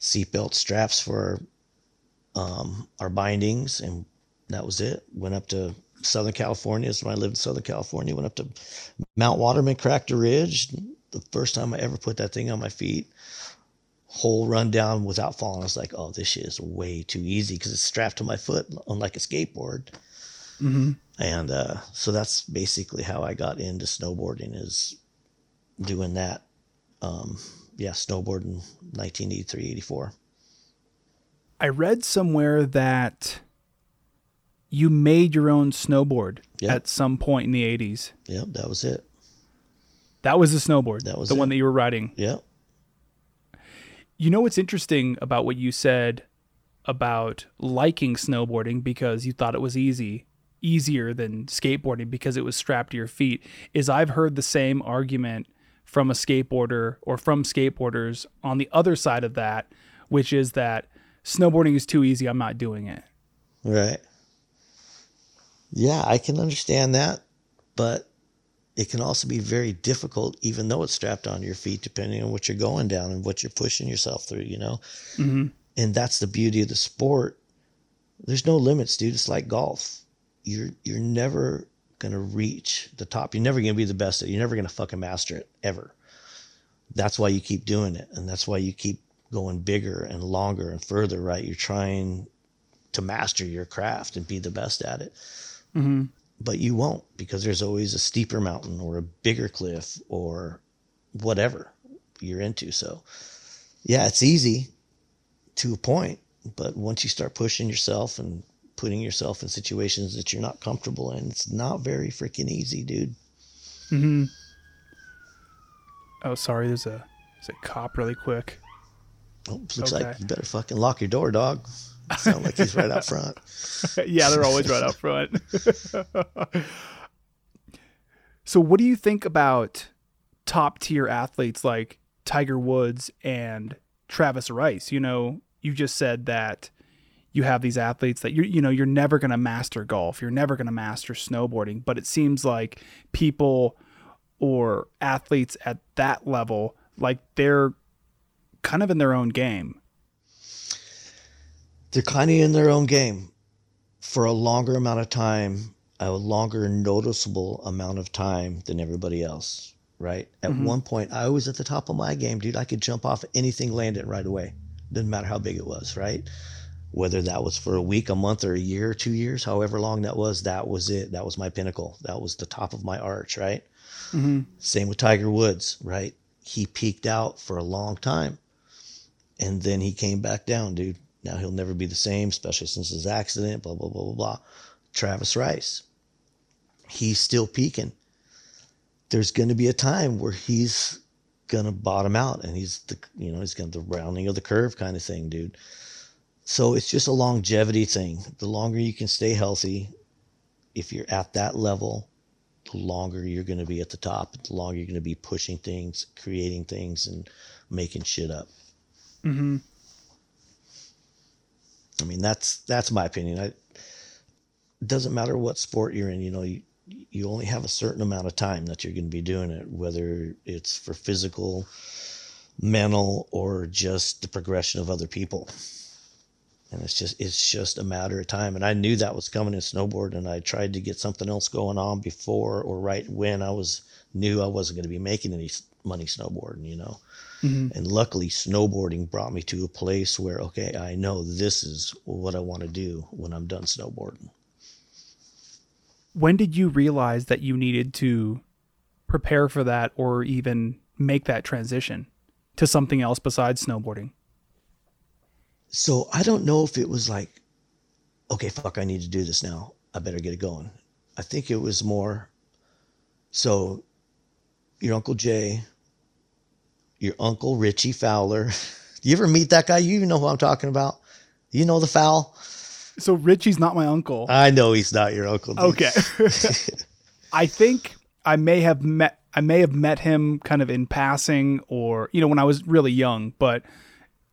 seatbelt straps for um, our bindings, and that was it. Went up to Southern California. That's when I lived in Southern California. Went up to Mount Waterman, cracked a ridge. The first time I ever put that thing on my feet, whole run down without falling. I was like, oh, this shit is way too easy because it's strapped to my foot, unlike a skateboard. And uh, so that's basically how I got into snowboarding is doing that. Um, yeah, snowboarding 1983, 84. I read somewhere that you made your own snowboard Yeah. at some point in the 80s. Yep, that was it. That was the snowboard. That was the one that you were riding. Yep. You know what's interesting about what you said about liking snowboarding because you thought it was easy, easier than skateboarding because it was strapped to your feet, is I've heard the same argument from a skateboarder or from skateboarders on the other side of that, which is that snowboarding is too easy, I'm not doing it. Right. Yeah, I can understand that, but it can also be very difficult, even though it's strapped onto your feet, depending on what you're going down and what you're pushing yourself through, you know? Mm-hmm. And that's the beauty of the sport. There's no limits, dude. It's like golf. You're you're never gonna reach the top. You're never gonna be the best at it. You're never gonna fucking master it ever. That's why you keep doing it, and that's why you keep going bigger and longer and further, right? You're trying to master your craft and be the best at it. But you won't because there's always a steeper mountain or a bigger cliff or whatever you're into. So, yeah, it's easy to a point, but once you start pushing yourself and putting yourself in situations that you're not comfortable in, it's not very freaking easy, dude. Mm-hmm. Oh, sorry, there's a there's a cop really quick. Oh, looks Okay. like you better fucking lock your door, dog. Sound like he's right out front. yeah, they're always right up front. so, what do you think about top tier athletes like Tiger Woods and Travis Rice? You know, you just said that you have these athletes that you you know you're never going to master golf, you're never going to master snowboarding, but it seems like people or athletes at that level like they're kind of in their own game. They're kind of in their own game for a longer amount of time, a longer noticeable amount of time than everybody else, right? At Mhm. one point, I was at the top of my game, dude. I could jump off anything, land it right away. Didn't matter how big it was, right? Whether that was for a week, a month, or a year, two years, however long that was, that was it. That was my pinnacle. That was the top of my arch, right? Mhm. Same with Tiger Woods, right? He peaked out for a long time and then he came back down, dude. Now he'll never be the same, especially since his accident, blah, blah, blah, blah, blah. Travis Rice, he's still peaking. There's going to be a time where he's going to bottom out and he's the, you know, he's going to the rounding of the curve kind of thing, dude. So it's just a longevity thing. The longer you can stay healthy, if you're at that level, the longer you're going to be at the top, the longer you're going to be pushing things, creating things, and making shit up. Mhm. I mean, that's that's my opinion. I, it doesn't matter what sport you're in. You know, you you only have a certain amount of time that you're going to be doing it, whether it's for physical, mental, or just the progression of other people. And it's just it's just a matter of time. And I knew that was coming in snowboard, and I tried to get something else going on before or right when I was knew I wasn't going to be making any money snowboarding. You know. Mhm. And luckily, snowboarding brought me to a place where, okay, I know this is what I want to do when I'm done snowboarding. When did you realize that you needed to prepare for that or even make that transition to something else besides snowboarding? So I don't know if it was like, okay, fuck, I need to do this now. I better get it going. I think it was more so your Uncle Jay, your Uncle Richie Fowler. Do you ever meet that guy? You even know who I'm talking about? You know the foul? So Richie's not my uncle. I know he's not your uncle. dude. Okay. I think I may have met I may have met him kind of in passing or you know when I was really young, but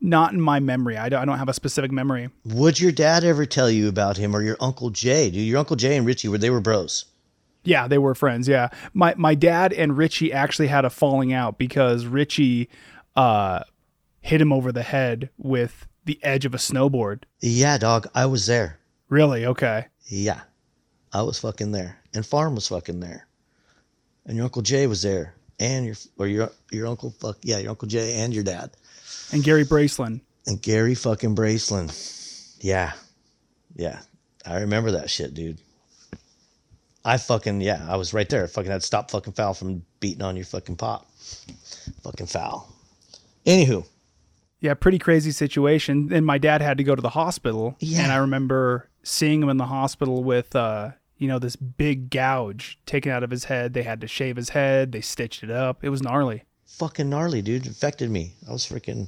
not in my memory. I don't, I don't have a specific memory. Would your dad ever tell you about him or your Uncle Jay? Dude, your Uncle Jay and Richie were they were bros. Yeah, they were friends. Yeah, my my dad and Richie actually had a falling out because Richie uh, hit him over the head with the edge of a snowboard. Yeah, dog, I was there. Really? Okay. Yeah. I was fucking there. And Farm was fucking there. And your Uncle Jay was there. And your or your your uncle fuck yeah, your Uncle Jay and your dad. And Gary Braceland. And Gary fucking Braceland. Yeah. Yeah. I remember that shit, dude. I fucking yeah, I was right there. Fucking had to stop fucking foul from beating on your fucking pop. Fucking foul. Anywho, Yeah, pretty crazy situation. And my dad had to go to the hospital. Yeah. And I remember seeing him in the hospital with, uh, you know, this big gouge taken out of his head. They had to shave his head. They stitched it up. It was gnarly. fucking gnarly, dude. It affected me. I was freaking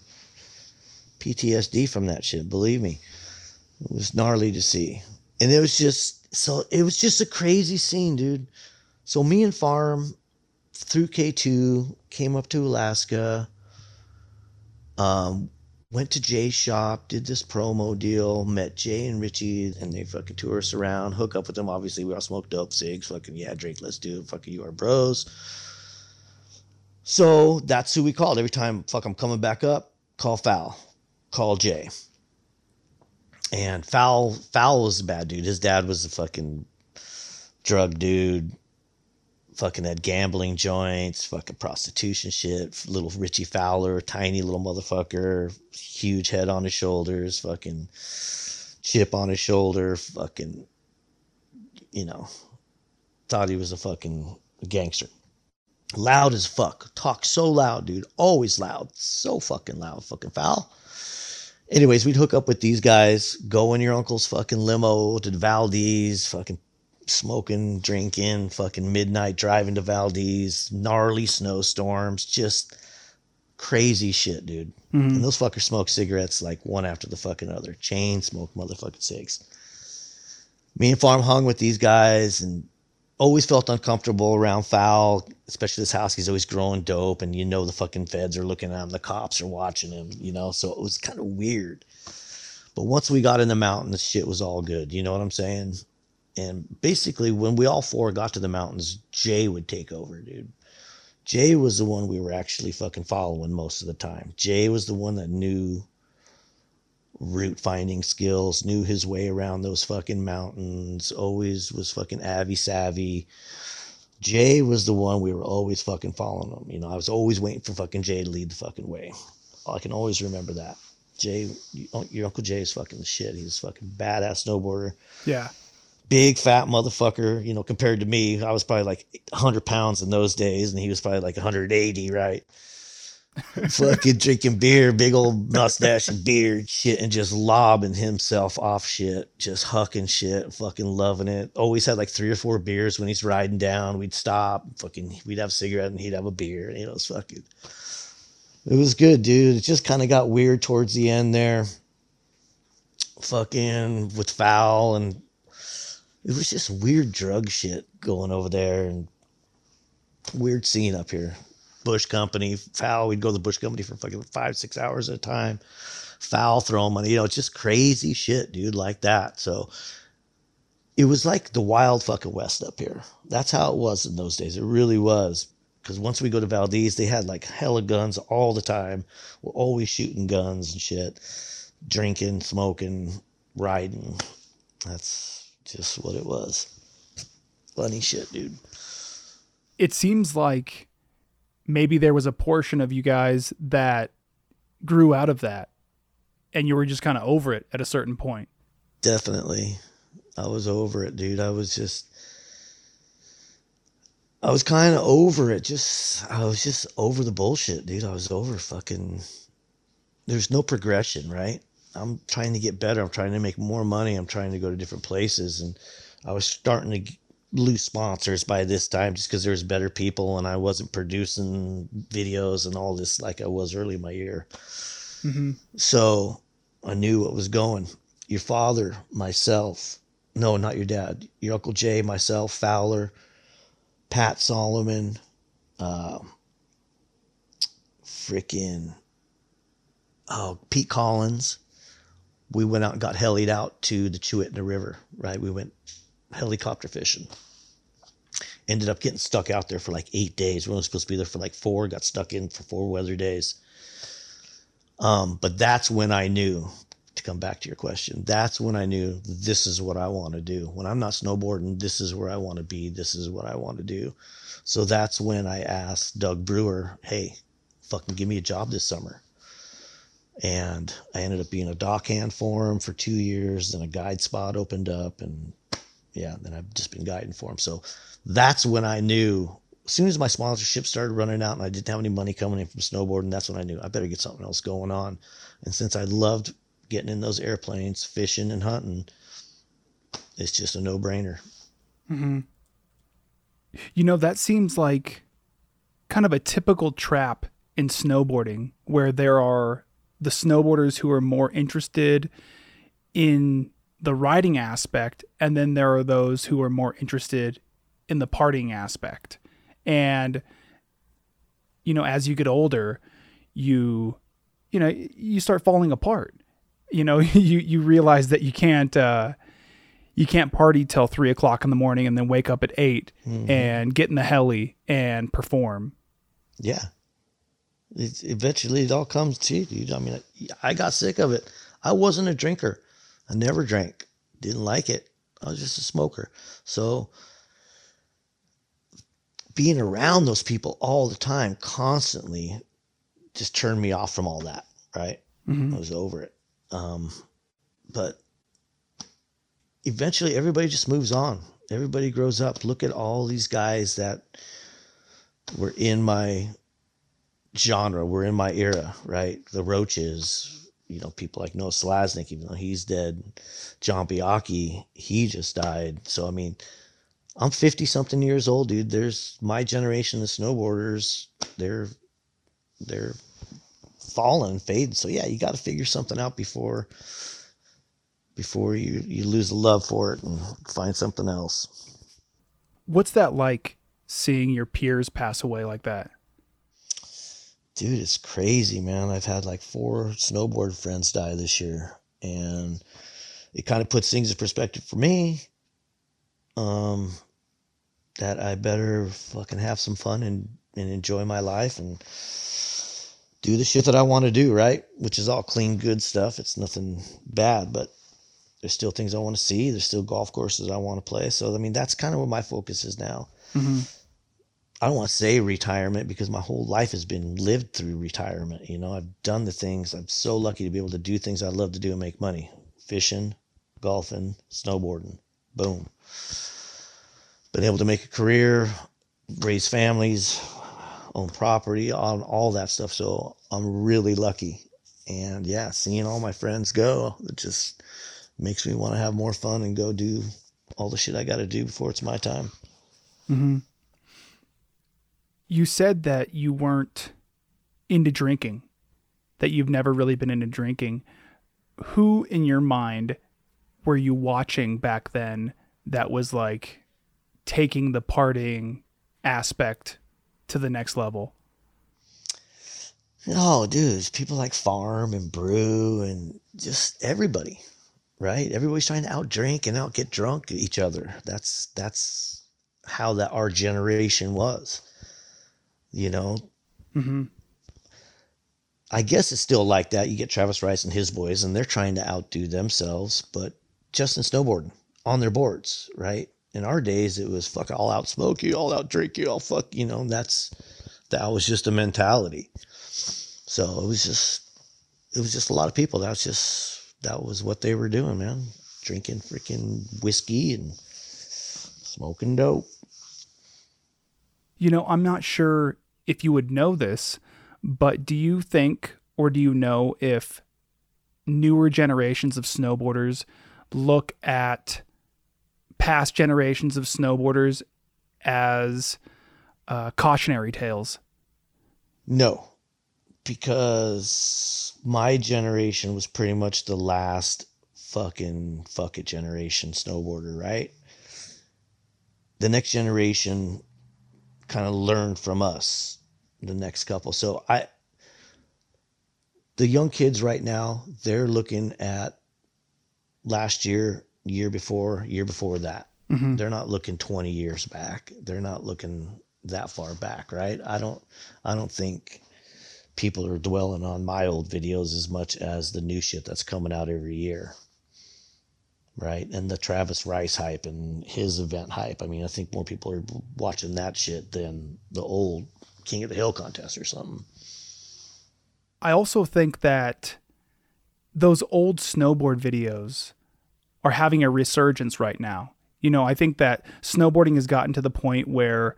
PTSD from that shit. Believe me, it was gnarly to see, and it was just so. It was just a crazy scene, dude. So me and Farm through K two came up to Alaska. Um, went to Jay's shop, did this promo deal, met Jay and Richie, and they fucking tour us around, hook up with them. Obviously, we all smoked dope cigs. Fucking yeah, Drake, let's do it. Fucking you are bros. So that's who we called every time. Fuck, I'm coming back up. Call Foul. Call Jay. And Foul, Foul was a bad dude. His dad was a fucking drug dude. Fucking had gambling joints, fucking prostitution shit. Little Richie Fowler, tiny little motherfucker, huge head on his shoulders, fucking chip on his shoulder, fucking, you know, thought he was a fucking gangster loud as fuck. Talk so loud, dude. Always loud. So fucking loud. Fucking foul. Anyways, we'd hook up with these guys, go in your uncle's fucking limo to Valdez, fucking smoking, drinking, fucking midnight driving to Valdez, gnarly snowstorms, just crazy shit, dude. Mm-hmm. And those fuckers smoke cigarettes like one after the fucking other. Chain smoke motherfucking cigs. Me and Farm hung with these guys and always felt uncomfortable around foul, especially this house. He's always growing dope, and you know the fucking feds are looking at him, the cops are watching him, you know. So it was kind of weird. But once we got in the mountains, shit was all good. You know what I'm saying? And basically, when we all four got to the mountains, Jay would take over, dude. Jay was the one we were actually fucking following most of the time. Jay was the one that knew route finding skills, knew his way around those fucking mountains, always was fucking avy savvy. Jay was the one we were always fucking following him. You know, I was always waiting for fucking Jay to lead the fucking way. I can always remember that. Jay, your Uncle Jay is fucking the shit. He's a fucking badass snowboarder. Yeah. Big fat motherfucker, you know, compared to me. I was probably like 100 pounds in those days, and he was probably like 180, right? fucking drinking beer, big old mustache and beard, shit, and just lobbing himself off shit, just hucking shit, fucking loving it. Always had like three or four beers when he's riding down. We'd stop, fucking, we'd have a cigarette and he'd have a beer. You know, it's fucking, it was good, dude. It just kind of got weird towards the end there. Fucking with foul and it was just weird drug shit going over there and weird scene up here. Bush Company, foul. We'd go to the Bush Company for fucking five, six hours at a time. Foul, throw money. You know, it's just crazy shit, dude, like that. So it was like the wild fucking West up here. That's how it was in those days. It really was. Because once we go to Valdez, they had like hella guns all the time. We're always shooting guns and shit, drinking, smoking, riding. That's just what it was. Funny shit, dude. It seems like maybe there was a portion of you guys that grew out of that and you were just kind of over it at a certain point. Definitely. I was over it, dude. I was just I was kind of over it. Just I was just over the bullshit, dude. I was over fucking there's no progression, right? I'm trying to get better. I'm trying to make more money. I'm trying to go to different places and I was starting to lose sponsors by this time just because there was better people and I wasn't producing videos and all this like I was early in my year. Mm-hmm. So I knew what was going. Your father, myself, no, not your dad, your Uncle Jay, myself, Fowler, Pat Solomon, uh, freaking, oh, Pete Collins. We went out and got helied out to the Chulitna River, right? We went helicopter fishing. Ended up getting stuck out there for like eight days. We were supposed to be there for like four, got stuck in for four weather days. Um, but that's when I knew to come back to your question. That's when I knew this is what I want to do. When I'm not snowboarding, this is where I want to be. This is what I want to do. So that's when I asked Doug Brewer, hey, fucking give me a job this summer. And I ended up being a dockhand for him for two years. Then a guide spot opened up, and yeah, then I've just been guiding for him. So that's when I knew. As soon as my sponsorship started running out and I didn't have any money coming in from snowboarding, that's when I knew I better get something else going on. And since I loved getting in those airplanes, fishing and hunting, it's just a no brainer. Mm-hmm. You know, that seems like kind of a typical trap in snowboarding where there are the snowboarders who are more interested in the riding aspect, and then there are those who are more interested in the partying aspect. And you know, as you get older, you you know, you start falling apart. You know, you you realize that you can't uh, you can't party till three o'clock in the morning and then wake up at 8 Mhm. and get in the heli and perform. Yeah. Eventually, it all comes to you, dude. I mean, I, I got sick of it. I wasn't a drinker. I never drank. Didn't like it. I was just a smoker. So, being around those people all the time, constantly, just turned me off from all that. Right. Mhm. I was over it. Um, but eventually, everybody just moves on. Everybody grows up. Look at all these guys that were in my genre, were in my era, right? The Roaches, you know, people like Noah Salasnek, even though he's dead. John Biaki, he just died. So, I mean, I'm 50 something years old, dude. There's my generation of snowboarders, they're, they're falling, fading. So, yeah, you got to figure something out before, before you, you lose the love for it and find something else. What's that like seeing your peers pass away like that? Dude, it's crazy, man. I've had like four snowboard friends die this year. and it kind of puts things in perspective for me. Um, that I better fucking have some fun and, and enjoy my life and do the shit that I want to do, right? Which is all clean, good stuff. It's nothing bad, but there's still things I want to see. There's still golf courses I want to play. So, I mean, that's kind of what my focus is now. Mm-hmm. I don't want to say retirement because my whole life has been lived through retirement. You know, I've done the things. I'm so lucky to be able to do things I love to do and make money fishing, golfing, snowboarding. Boom. Been able to make a career, raise families, own property, on all that stuff. So I'm really lucky. And yeah, seeing all my friends go, it just makes me want to have more fun and go do all the shit I got to do before it's my time. Mm-hmm. You said that you weren't into drinking, that you've never really been into drinking. Who in your mind were you watching back then that was like taking the partying aspect to the next level? Oh, dudes, people like Farm and Brew and just everybody, right? Everybody's trying to outdrink and out get drunk at each other. That's that's how that our generation was. You know, Mm-hmm. I guess it's still like that. You get Travis Rice and his boys, and they're trying to outdo themselves, but just in snowboarding on their boards, right? In our days, it was fuck all out smoke you, all out drink you, all fuck, you know, that's that was just a mentality. So it was just it was just a lot of people. That was just that was what they were doing, man. Drinking freaking whiskey and smoking dope. You know, I'm not sure if you would know this, but do you think or do you know if newer generations of snowboarders look at past generations of snowboarders as uh, cautionary tales? No, because my generation was pretty much the last fucking fuck it generation snowboarder, right? The next generation kind of learned from us, the next couple. So I, the young kids right now, they're looking at last year, year before, year before that. Mm-hmm. They're not looking 20 years back. They're not looking that far back, right? I don't, I don't think people are dwelling on my old videos as much as the new shit that's coming out every year. Right. And the Travis Rice hype and his event hype. I mean, I think more people are watching that shit than the old King of the Hill contest or something. I also think that those old snowboard videos are having a resurgence right now. You know, I think that snowboarding has gotten to the point where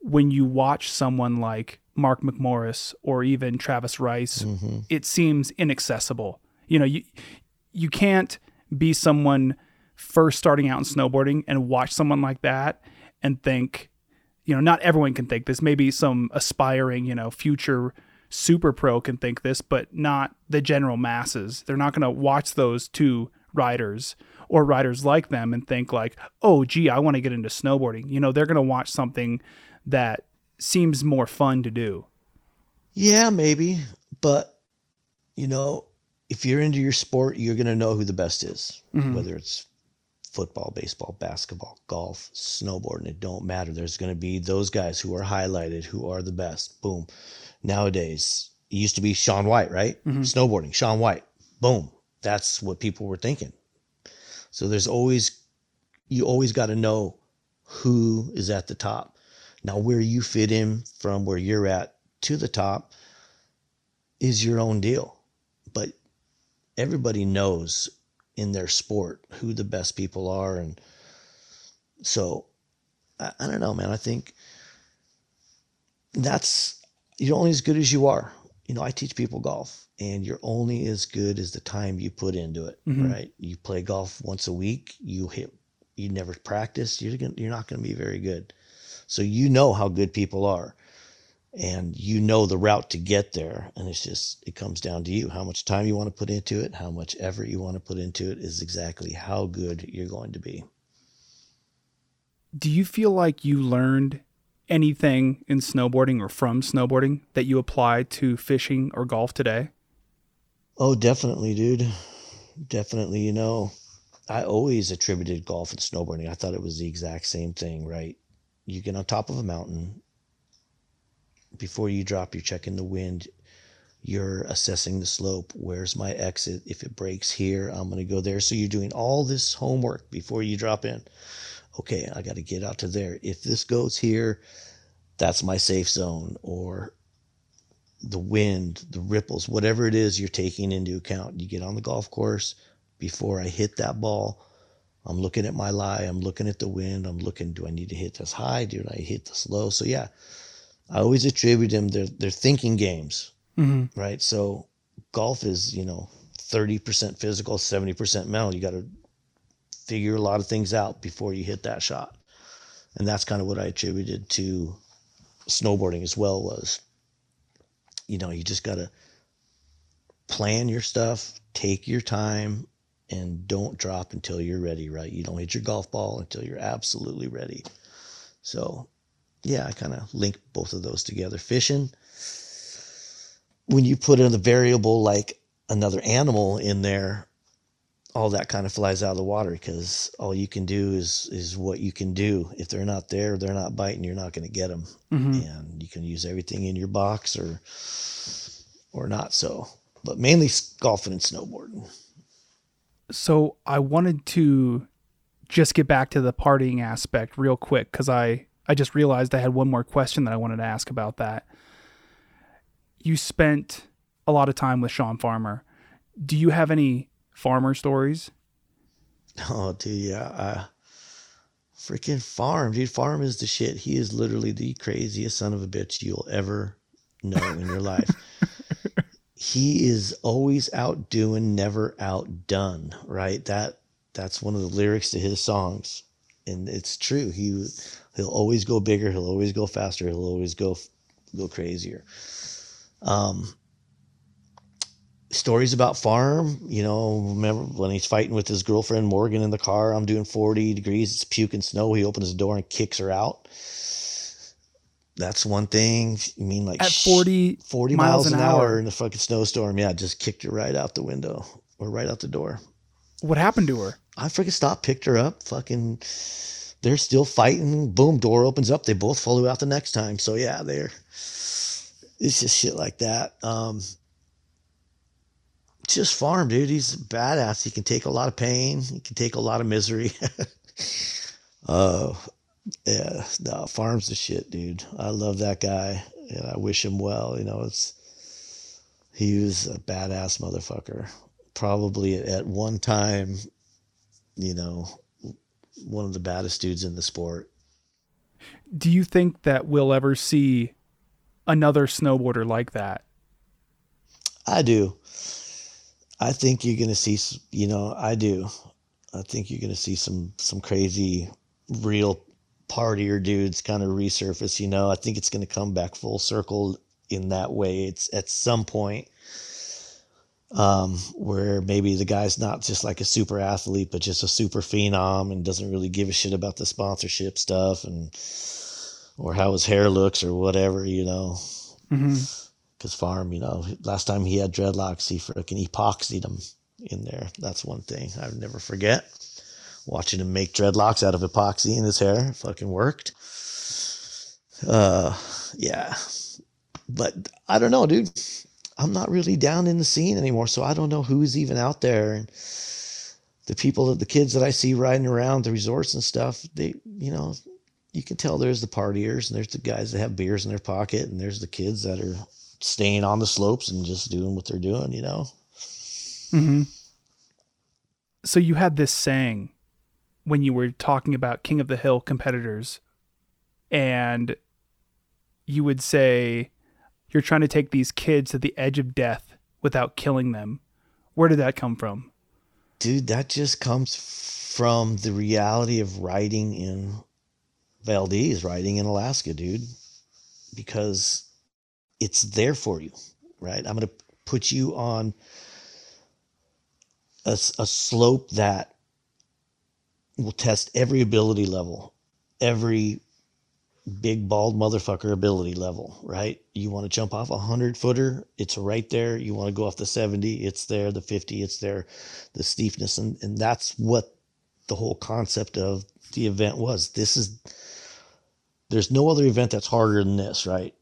when you watch someone like Mark McMorris or even Travis Rice, Mm-hmm. it seems inaccessible. You know, you you can't be someone first starting out in snowboarding and watch someone like that and think, you know, not everyone can think this. Maybe some aspiring, you know, future super pro can think this, but not the general masses. They're not going to watch those two riders or riders like them and think like, "Oh, gee, I want to get into snowboarding." You know, they're going to watch something that seems more fun to do. Yeah, maybe. But, you know, if you're into your sport, you're going to know who the best is, Mhm. whether it's football, baseball, basketball, golf, snowboarding. It don't matter. There's going to be those guys who are highlighted, who are the best. Boom. Nowadays, it used to be Shaun White, right? Mhm. Snowboarding, Shaun White. Boom. That's what people were thinking. So there's always, you always got to know who is at the top. Now, where you fit in from where you're at to the top is your own deal. But everybody knows in their sport who the best people are. And so I, I don't know, man. I think that's you're only as good as you are. You know, I teach people golf, and you're only as good as the time you put into it, Mhm. right? You play golf once a week, you hit, you never practice, you're gonna, you're not going to be very good. So you know how good people are, and you know the route to get there, and it's just it comes down to you. How much time you want to put into it, how much effort you want to put into it, is exactly how good you're going to be. Do you feel like you learned anything in snowboarding or from snowboarding that you apply to fishing or golf today? Oh, definitely, dude. definitely. You know, I always attributed golf and snowboarding. I thought it was the exact same thing, right? You get on top of a mountain. Before you drop, you're checking the wind. You're assessing the slope. Where's my exit? If it breaks here, I'm going to go there. So you're doing all this homework before you drop in. Okay, I got to get out to there. If this goes here, that's my safe zone. Or the wind, the ripples, whatever it is you're taking into account. You get on the golf course before I hit that ball. I'm looking at my lie. I'm looking at the wind. I'm looking, do I need to hit this high? Do I hit this low? So yeah, I always attribute them. They're, they're thinking games, Mm-hmm. right? So golf is, you know, 30% physical, 70% mental. You got to figure a lot of things out before you hit that shot. And that's kind of what I attributed to snowboarding as well was you know, you just got to plan your stuff, take your time, and don't drop until you're ready, right? You don't hit your golf ball until you're absolutely ready. So, yeah, I kind of link both of those together. Fishing, when you put in a variable like another animal in there, all that kind of flies out of the water because all you can do is is what you can do. If they're not there, they're not biting. You're not going to get them, Mm-hmm. and you can use everything in your box or or not so. But mainly golfing and snowboarding. So I wanted to just get back to the partying aspect real quick because I I just realized I had one more question that I wanted to ask about that. You spent a lot of time with Shawn Farmer. Do you have any farmer stories? Oh, dude, yeah. Uh, freaking farm, dude. Farm is the shit. He is literally the craziest son of a bitch you'll ever know in your life. he is always outdoing, never outdone. Right? That that's one of the lyrics to his songs, and it's true. He he'll always go bigger. He'll always go faster. He'll always go go crazier. Um, stories about farm you know remember when he's fighting with his girlfriend morgan in the car i'm doing 40 degrees it's puking snow he opens the door and kicks her out that's one thing you mean like At sh- 40 40 miles, an hour. in a fucking snowstorm yeah just kicked her right out the window or right out the door What happened to her? i freaking stopped picked her up fucking they're still fighting boom door opens up they both flew out the next time so yeah they're it's just shit like that um just farm, dude. He's a badass. He can take a lot of pain. He can take a lot of misery. uh, yeah, no, farm's the shit, dude. I love that guy, and I wish him well. You know, it's he was a badass motherfucker. Probably at one time, you know, one of the baddest dudes in the sport. Do you think that we'll ever see another snowboarder like that? I do. I think you're gonna see, you know, I do. I think you're gonna see some some crazy, real partier dudes kind of resurface. You know, I think it's gonna come back full circle in that way. It's at some point um, where maybe the guy's not just like a super athlete, but just a super phenom and doesn't really give a shit about the sponsorship stuff and or how his hair looks or whatever. You know, Mm-hmm. because farm, you know, last time he had dreadlocks, he freaking epoxied them in there. That's one thing I'll never forget. Watching him make dreadlocks out of epoxy in his hair, fucking worked. Uh, yeah, but I don't know, dude. I'm not really down in the scene anymore, so I don't know who's even out there. And the people, the kids that I see riding around the resorts and stuff, they, you know, you can tell there's the partiers and there's the guys that have beers in their pocket and there's the kids that are staying on the slopes and just doing what they're doing, you know? Mm-hmm. So you had this saying when you were talking about King of the Hill competitors, and you would say you're trying to take these kids to the edge of death without killing them. Where did that come from? Dude, that just comes from the reality of riding in Valdez, riding in Alaska, dude, because it's there for you, right? I'm going to put you on a, a slope that will test every ability level, every big bald motherfucker ability level, right? You want to jump off a hundred footer, it's right there. You want to go off the 70, it's there. The 50, it's there. The steepness. And, and that's what the whole concept of the event was. This is, there's no other event that's harder than this, right?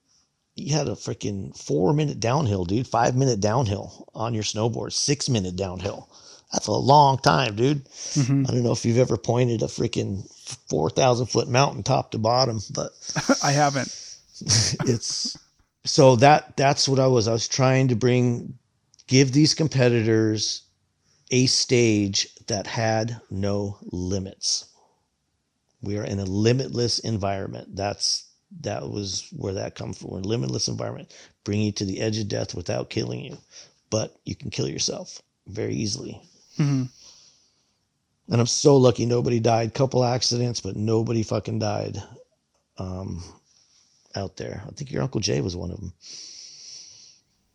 You had a freaking four minute downhill, dude, five minute downhill on your snowboard, six minute downhill. That's a long time, dude. Mm-hmm. I don't know if you've ever pointed a freaking 4,000 foot mountain top to bottom, but I haven't. it's so that that's what I was. I was trying to bring, give these competitors a stage that had no limits. We are in a limitless environment. That's that was where that comes from. A limitless environment, bring you to the edge of death without killing you, but you can kill yourself very easily. Hmm And I'm so lucky nobody died. Couple accidents, but nobody fucking died um, out there. I think your Uncle Jay was one of them.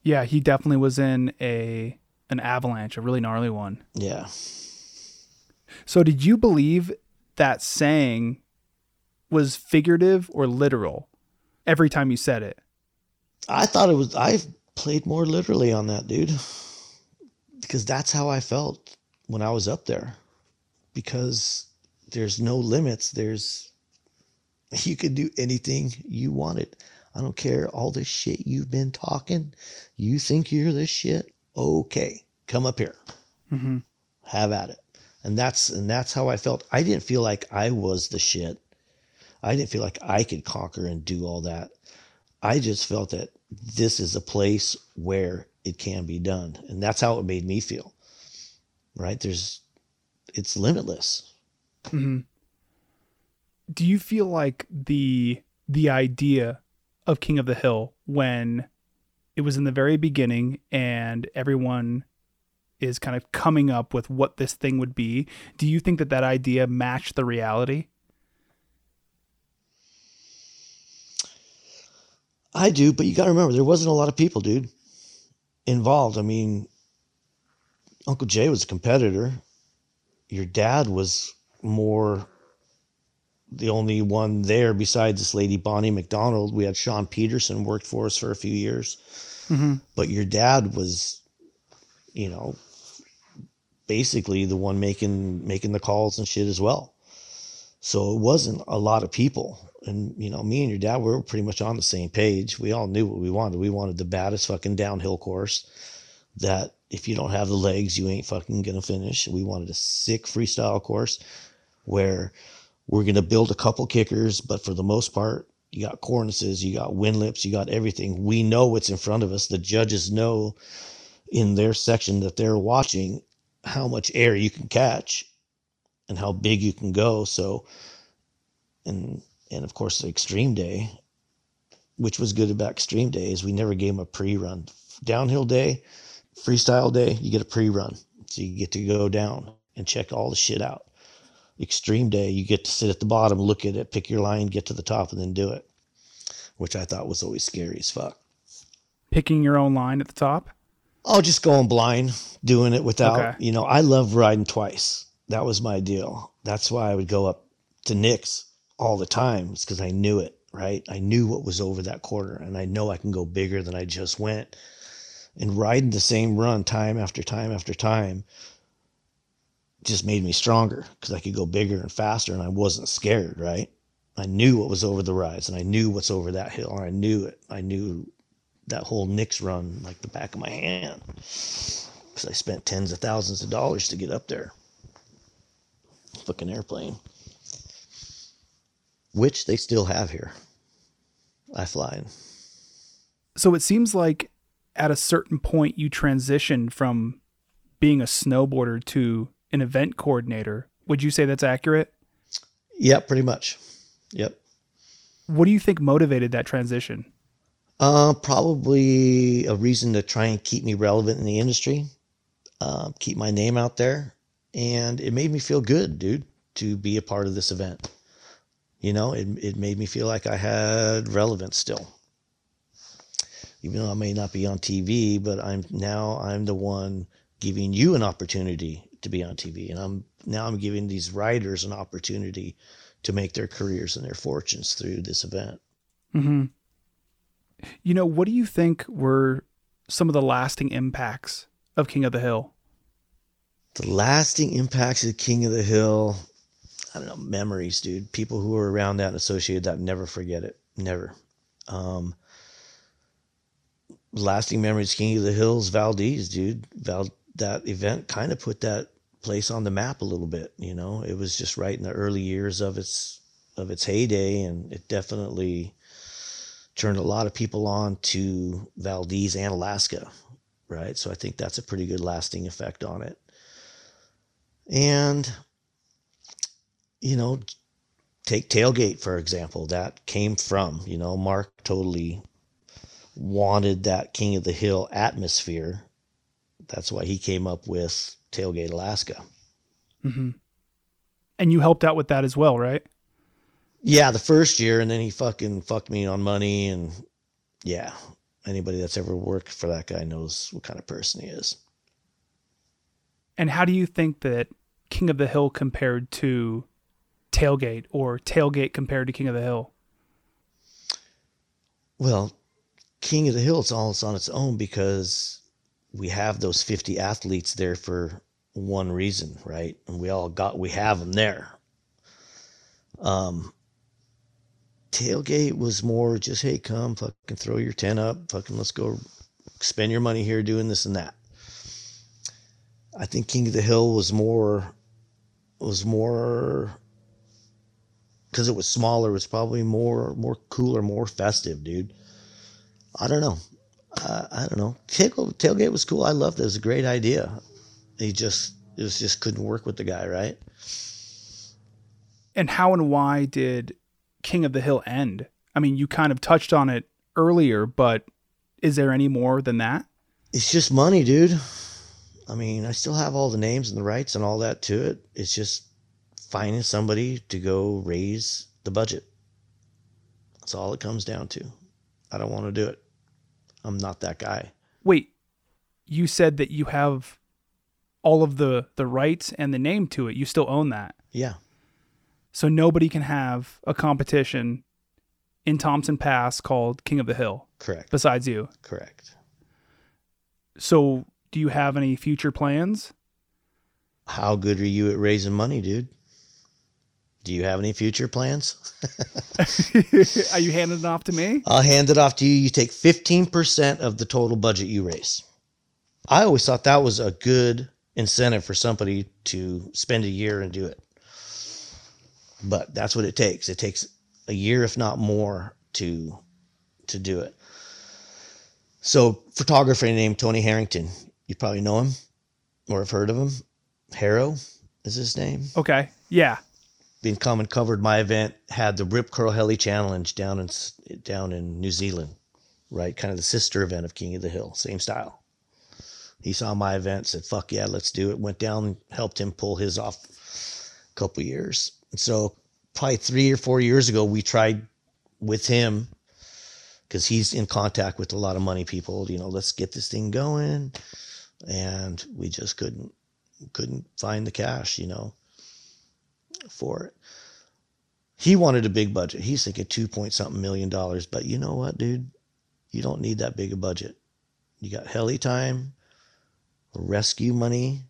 Yeah, he definitely was in a an avalanche, a really gnarly one. Yeah. So did you believe that saying was figurative or literal every time you said it? I thought it was, I played more literally on that, dude. Because that's how I felt when I was up there. Because there's no limits. There's, you could do anything you wanted. I don't care all the shit you've been talking. You think you're the shit? Okay, come up here. Mm-hmm. have at it and that's and that's how i felt i didn't feel like i was the shit i didn't feel like i could conquer and do all that i just felt that this is a place where it can be done and that's how it made me feel right there's it's limitless hmm Do you feel like the the idea of King of the Hill when it was in the very beginning and everyone is kind of coming up with what this thing would be? Do you think that that idea matched the reality? i do but you got to remember there wasn't a lot of people dude involved i mean uncle jay was a competitor your dad was more the only one there besides this lady Bonnie McDonald. We had Sean Peterson worked for us for a few years, Mm-hmm. but your dad was, you know, basically the one making making the calls and shit as well. So it wasn't a lot of people, and you know, me and your dad we were pretty much on the same page. We all knew what we wanted. We wanted the baddest fucking downhill course that if you don't have the legs, you ain't fucking gonna finish. We wanted a sick freestyle course where we're gonna build a couple kickers, but for the most part, you got cornices, you got wind lips, you got everything. We know what's in front of us. The judges know in their section that they're watching how much air you can catch and how big you can go. So, and and of course the extreme day, which was good about extreme day, is we never gave them a pre-run. Downhill day, freestyle day, you get a pre-run, so you get to go down and check all the shit out. Extreme day, you get to sit at the bottom, look at it, pick your line, get to the top, and then do it, which I thought was always scary as fuck. Picking your own line at the top? Oh, just going blind, doing it without, Okay. you know, I love riding twice. That was my deal. That's why I would go up to Nick's all the time. It's because I knew it, right? I knew what was over that corner and I know I can go bigger than I just went. And riding the same run time after time after time just made me stronger because I could go bigger and faster and I wasn't scared, right? I knew what was over the rise and I knew what's over that hill. And I knew it. I knew that whole Nick's run like the back of my hand because I spent tens of thousands of dollars to get up there. Fucking airplane, which they still have here. I fly in. So it seems like at a certain point you transition from being a snowboarder to an event coordinator. Would you say that's accurate? Yep, pretty much. Yep. What do you think motivated that transition? Uh, probably a reason to try and keep me relevant in the industry, uh, keep my name out there, and it made me feel good, dude, to be a part of this event. You know, it it made me feel like I had relevance still, even though I may not be on TV, but I'm now I'm the one giving you an opportunity to be on TV, and I'm now I'm giving these writers an opportunity to make their careers and their fortunes through this event. Mm-hmm. You know, what do you think were some of the lasting impacts of King of the Hill? The lasting impacts of King of the Hill, I don't know, memories, dude. People who were around that and associated that never forget it. Never. Um, lasting memories, King of the Hills, Valdez, dude. Val, that event kind of put that place on the map a little bit. You know, it was just right in the early years of its of its heyday, and it definitely turned a lot of people on to Valdez and Alaska, right? So I think that's a pretty good lasting effect on it. And you know, take tailgate for example. That came from you know Mark totally wanted that King of the Hill atmosphere. That's why he came up with Tailgate Alaska. Mm-hmm. And you helped out with that as well, right? Yeah, the first year, and then he fucking fucked me on money, and yeah, anybody that's ever worked for that guy knows what kind of person he is. And how do you think that King of the Hill compared to Tailgate, or Tailgate compared to King of the Hill? Well, King of the Hill, it's all it's on its own because we have those 50 athletes there for one reason, right? And we all got, we have them there. Um, tailgate was more just, hey, come fucking throw your tent up, fucking let's go spend your money here doing this and that. I think King of the Hill was more, was more, because it was smaller, it was probably more, more cooler, more festive, dude. I don't know. Uh, I don't know. Tailgate, tailgate was cool. I loved it. It was a great idea. He just it was just couldn't work with the guy, right? And how and why did King of the Hill end? I mean, you kind of touched on it earlier, but is there any more than that? It's just money, dude. I mean, I still have all the names and the rights and all that to it. It's just finding somebody to go raise the budget. That's all it comes down to. I don't want to do it. I'm not that guy. Wait, you said that you have all of the the rights and the name to it. You still own that. Yeah. So nobody can have a competition in Thompson Pass called King of the Hill. Correct. Besides you. Correct. So do you have any future plans? How good are you at raising money, dude? Do you have any future plans? Are you handing it off to me? I'll hand it off to you. You take 15% of the total budget you raise. I always thought that was a good incentive for somebody to spend a year and do it. But that's what it takes. It takes a year, if not more, to to do it. So, photographer named Tony Harrington. You probably know him or have heard of him. Harrow is his name. Okay. Yeah been come and covered my event had the Rip Curl Heli Challenge down in down in New Zealand, right? Kind of the sister event of King of the Hill, same style. He saw my event, said, "Fuck yeah, let's do it." Went down, helped him pull his off a couple years. And so, probably three or four years ago, we tried with him because he's in contact with a lot of money people. You know, let's get this thing going, and we just couldn't couldn't find the cash. You know for it. He wanted a big budget. He's thinking two point something million dollars. But you know what, dude? You don't need that big a budget. You got heli time, rescue money.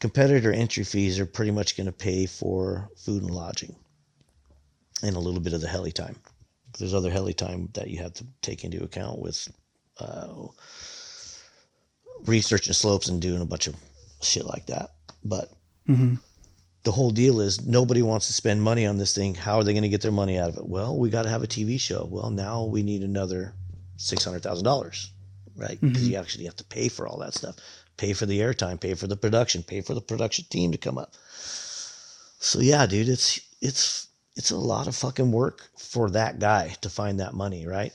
Competitor entry fees are pretty much going to pay for food and lodging and a little bit of the heli time. There's other heli time that you have to take into account with uh, researching slopes and doing a bunch of shit like that. But mm-hmm the whole deal is nobody wants to spend money on this thing. How are they going to get their money out of it? Well, we got to have a TV show. Well, now we need another six hundred thousand dollars, right? Because mm-hmm. you actually have to pay for all that stuff, pay for the airtime, pay for the production, pay for the production team to come up. So yeah, dude, it's it's it's a lot of fucking work for that guy to find that money, right?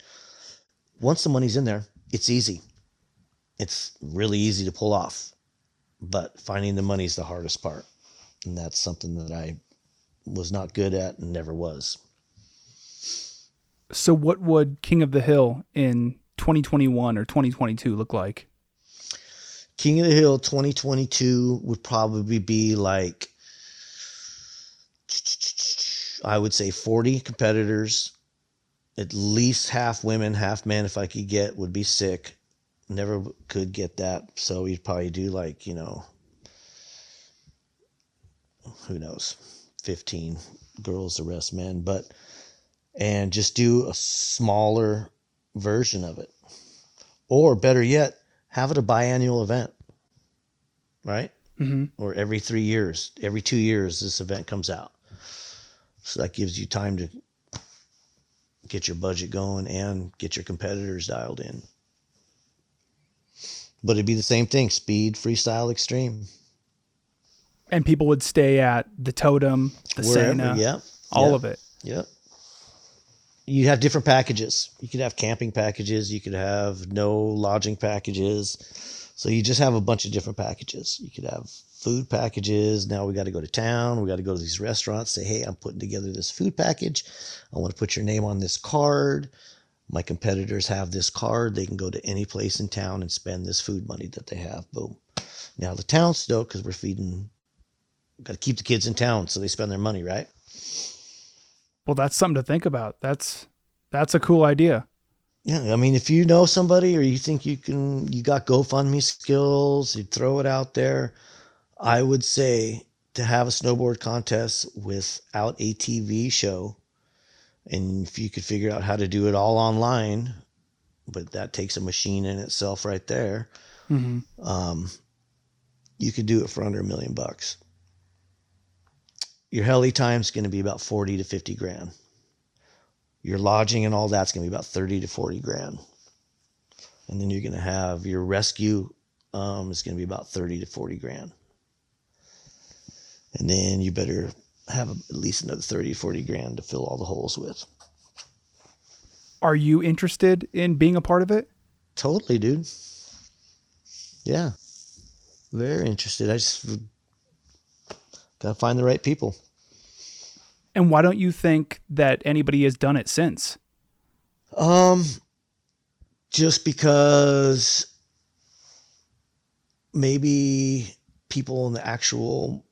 Once the money's in there, it's easy. It's really easy to pull off, but finding the money is the hardest part. And that's something that I was not good at and never was. So, what would King of the Hill in 2021 or 2022 look like? King of the Hill 2022 would probably be like I would say 40 competitors, at least half women, half men, if I could get, would be sick. Never could get that. So we'd probably do like, you know, who knows, 15 girls, the rest men, but, and just do a smaller version of it. Or better yet, have it a biannual event, right? Mm-hmm. Or every three years, every two years, this event comes out. So that gives you time to get your budget going and get your competitors dialed in. But it'd be the same thing speed, freestyle, extreme. And people would stay at the Totem, the Wherever, Sena, yeah. all yeah, of it. Yep. You have different packages. You could have camping packages. You could have no lodging packages. So you just have a bunch of different packages. You could have food packages. Now we got to go to town. We got to go to these restaurants. Say, hey, I'm putting together this food package. I want to put your name on this card. My competitors have this card. They can go to any place in town and spend this food money that they have. Boom. Now the town's still, because we're feeding, got to keep the kids in town so they spend their money, right? Well, that's something to think about. That's that's a cool idea. Yeah, I mean, if you know somebody or you think you can, you got GoFundMe skills, you throw it out there. I would say to have a snowboard contest without a TV show, and if you could figure out how to do it all online, but that takes a machine in itself right there. Mm-hmm. Um, you could do it for under a million bucks. Your heli time's going to be about 40 to 50 grand. Your lodging and all that's going to be about 30 to 40 grand. And then you're going to have your rescue um, is going to be about 30 to 40 grand. And then you better have at least another 30 40 grand to fill all the holes with. Are you interested in being a part of it? Totally, dude. Yeah. Very interested. I just got to find the right people. And why don't you think that anybody has done it since? Um, just because maybe people in the actual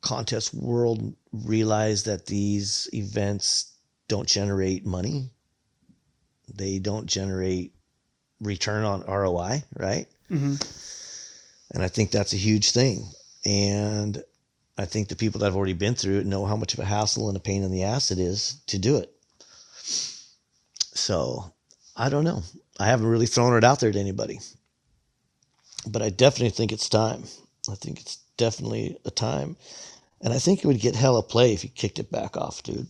contest world realize that these events don't generate money. They don't generate return on ROI, right? Mm-hmm. And I think that's a huge thing. And I think the people that have already been through it know how much of a hassle and a pain in the ass it is to do it. So I don't know. I haven't really thrown it out there to anybody. But I definitely think it's time. I think it's definitely a time. And I think it would get hella play if you kicked it back off, dude.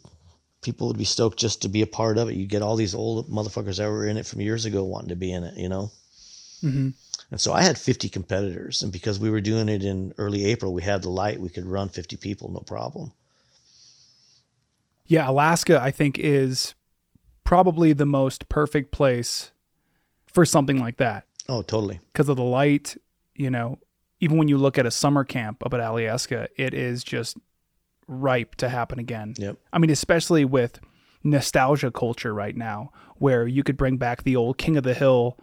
People would be stoked just to be a part of it. You get all these old motherfuckers that were in it from years ago wanting to be in it, you know? Mm-hmm. And so I had 50 competitors. And because we were doing it in early April, we had the light. We could run 50 people, no problem. Yeah, Alaska, I think, is probably the most perfect place for something like that Oh, totally. because of the light. You know, even when you look at a summer camp up at Alaska, it is just ripe to happen again. Yep. I mean, especially with nostalgia culture right now, where you could bring back the old King of the Hill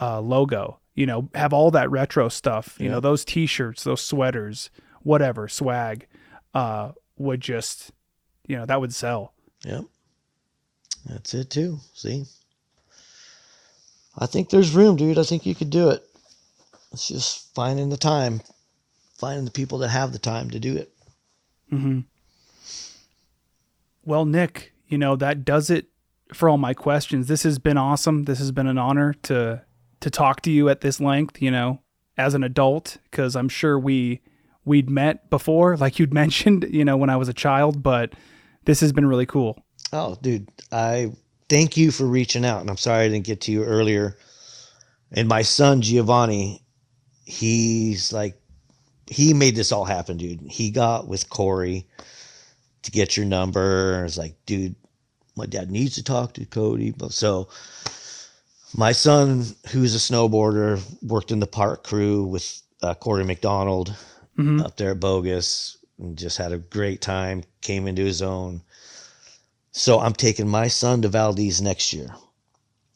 uh, logo, you know, have all that retro stuff, you Yeah. know, those t shirts, those sweaters, whatever, swag, uh, would just, you know, that would sell. Yep. That's it too. See? I think there's room, dude. I think you could do it. It's just finding the time, finding the people that have the time to do it. Mm-hmm. Well, Nick, you know that does it for all my questions. This has been awesome. This has been an honor to to talk to you at this length. You know, as an adult, because I'm sure we we'd met before, like you'd mentioned. You know, when I was a child, but this has been really cool. Oh, dude, I thank you for reaching out. And I'm sorry I didn't get to you earlier. And my son, Giovanni, he's like, he made this all happen, dude. He got with Corey to get your number. It's like, dude, my dad needs to talk to Cody. So my son, who's a snowboarder, worked in the park crew with uh, Corey McDonald Mhm. up there at Bogus and just had a great time, came into his own. So I'm taking my son to Valdez next year.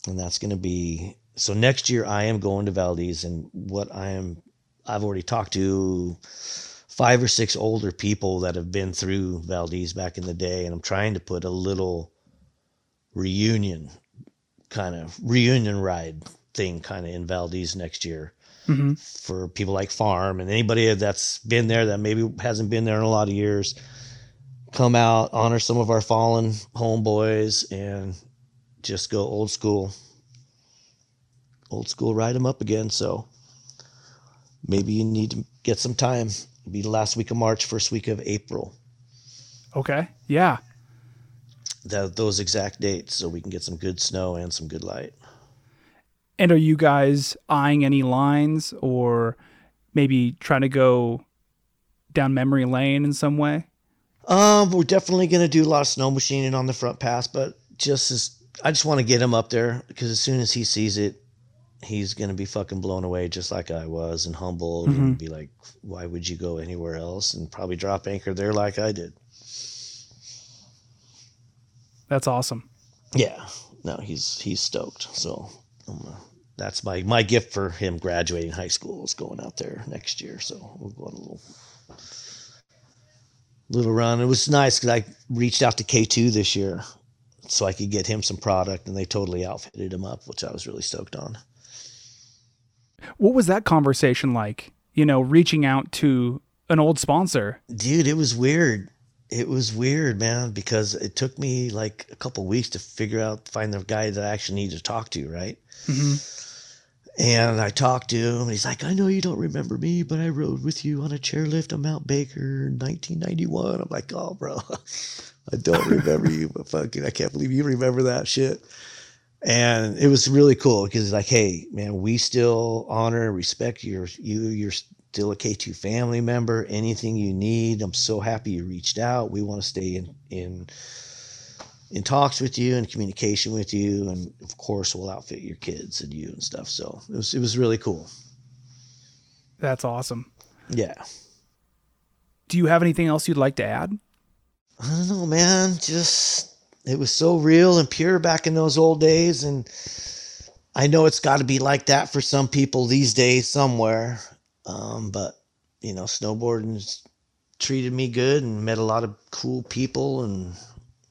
And that's going to be so next year I am going to Valdez and what I am I've already talked to five or six older people that have been through Valdez back in the day, and I'm trying to put a little reunion kind of reunion ride thing kind of in Valdez next year Mm-hmm. for people like Farm and anybody that's been there that maybe hasn't been there in a lot of years. Come out, honor some of our fallen homeboys, and just go old school. Old school, ride them up again. So maybe you need to get some time. It'll be the last week of March, first week of April. Okay. Yeah. That those exact dates, so we can get some good snow and some good light. And are you guys eyeing any lines or maybe trying to go down memory lane in some way? Um, we're definitely gonna do a lot of snow machining on the front pass, but just as I just want to get him up there because as soon as he sees it, he's gonna be fucking blown away, just like I was, and humbled, and be like, "Why would you go anywhere else?" And probably drop anchor there like I did. That's awesome. Yeah, no, he's he's stoked. So um, that's my my gift for him graduating high school is going out there next year. So we'll go on a little little run. It was nice because I reached out to K two this year so I could get him some product, and they totally outfitted him up, which I was really stoked on. What was that conversation like? You know, reaching out to an old sponsor. Dude, it was weird. It was weird, man, because it took me like a couple weeks to figure out, find the guy that I actually need to talk to, right? Mm-hmm. And I talked to him, and he's like, I know you don't remember me, but I rode with you on a chairlift on Mount Baker in 1991. I'm like, oh, bro, I don't remember you, but fucking, I can't believe you remember that shit. And it was really cool because like, hey, man, we still honor and respect your you. You're still a K2 family member. Anything you need, I'm so happy you reached out. We want to stay in in in talks with you and communication with you, and of course, we'll outfit your kids and you and stuff. So it was it was really cool. That's awesome. Yeah. Do you have anything else you'd like to add? I don't know, man. Just it was so real and pure back in those old days, and I know it's got to be like that for some people these days somewhere. Um, but you know, snowboarding's treated me good and met a lot of cool people and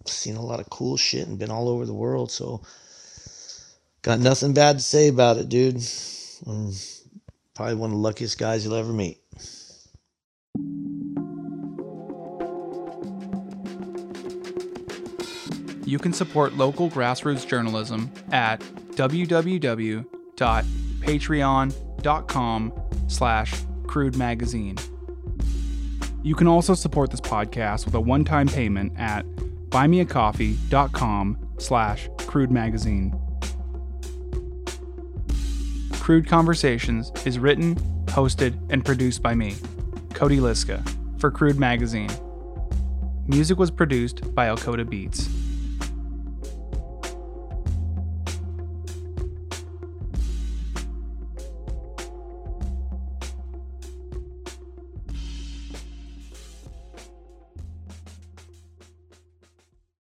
seen a lot of cool shit and been all over the world. So got nothing bad to say about it, dude. I'm probably one of the luckiest guys you'll ever meet. You can support local grassroots journalism at www.patreon.com slash crude magazine. You can also support this podcast with a one-time payment at buymeacoffee.com slash crude magazine. Crude Conversations is written, hosted, and produced by me, Cody Liska, for Crude Magazine. Music was produced by Alcoda Beats.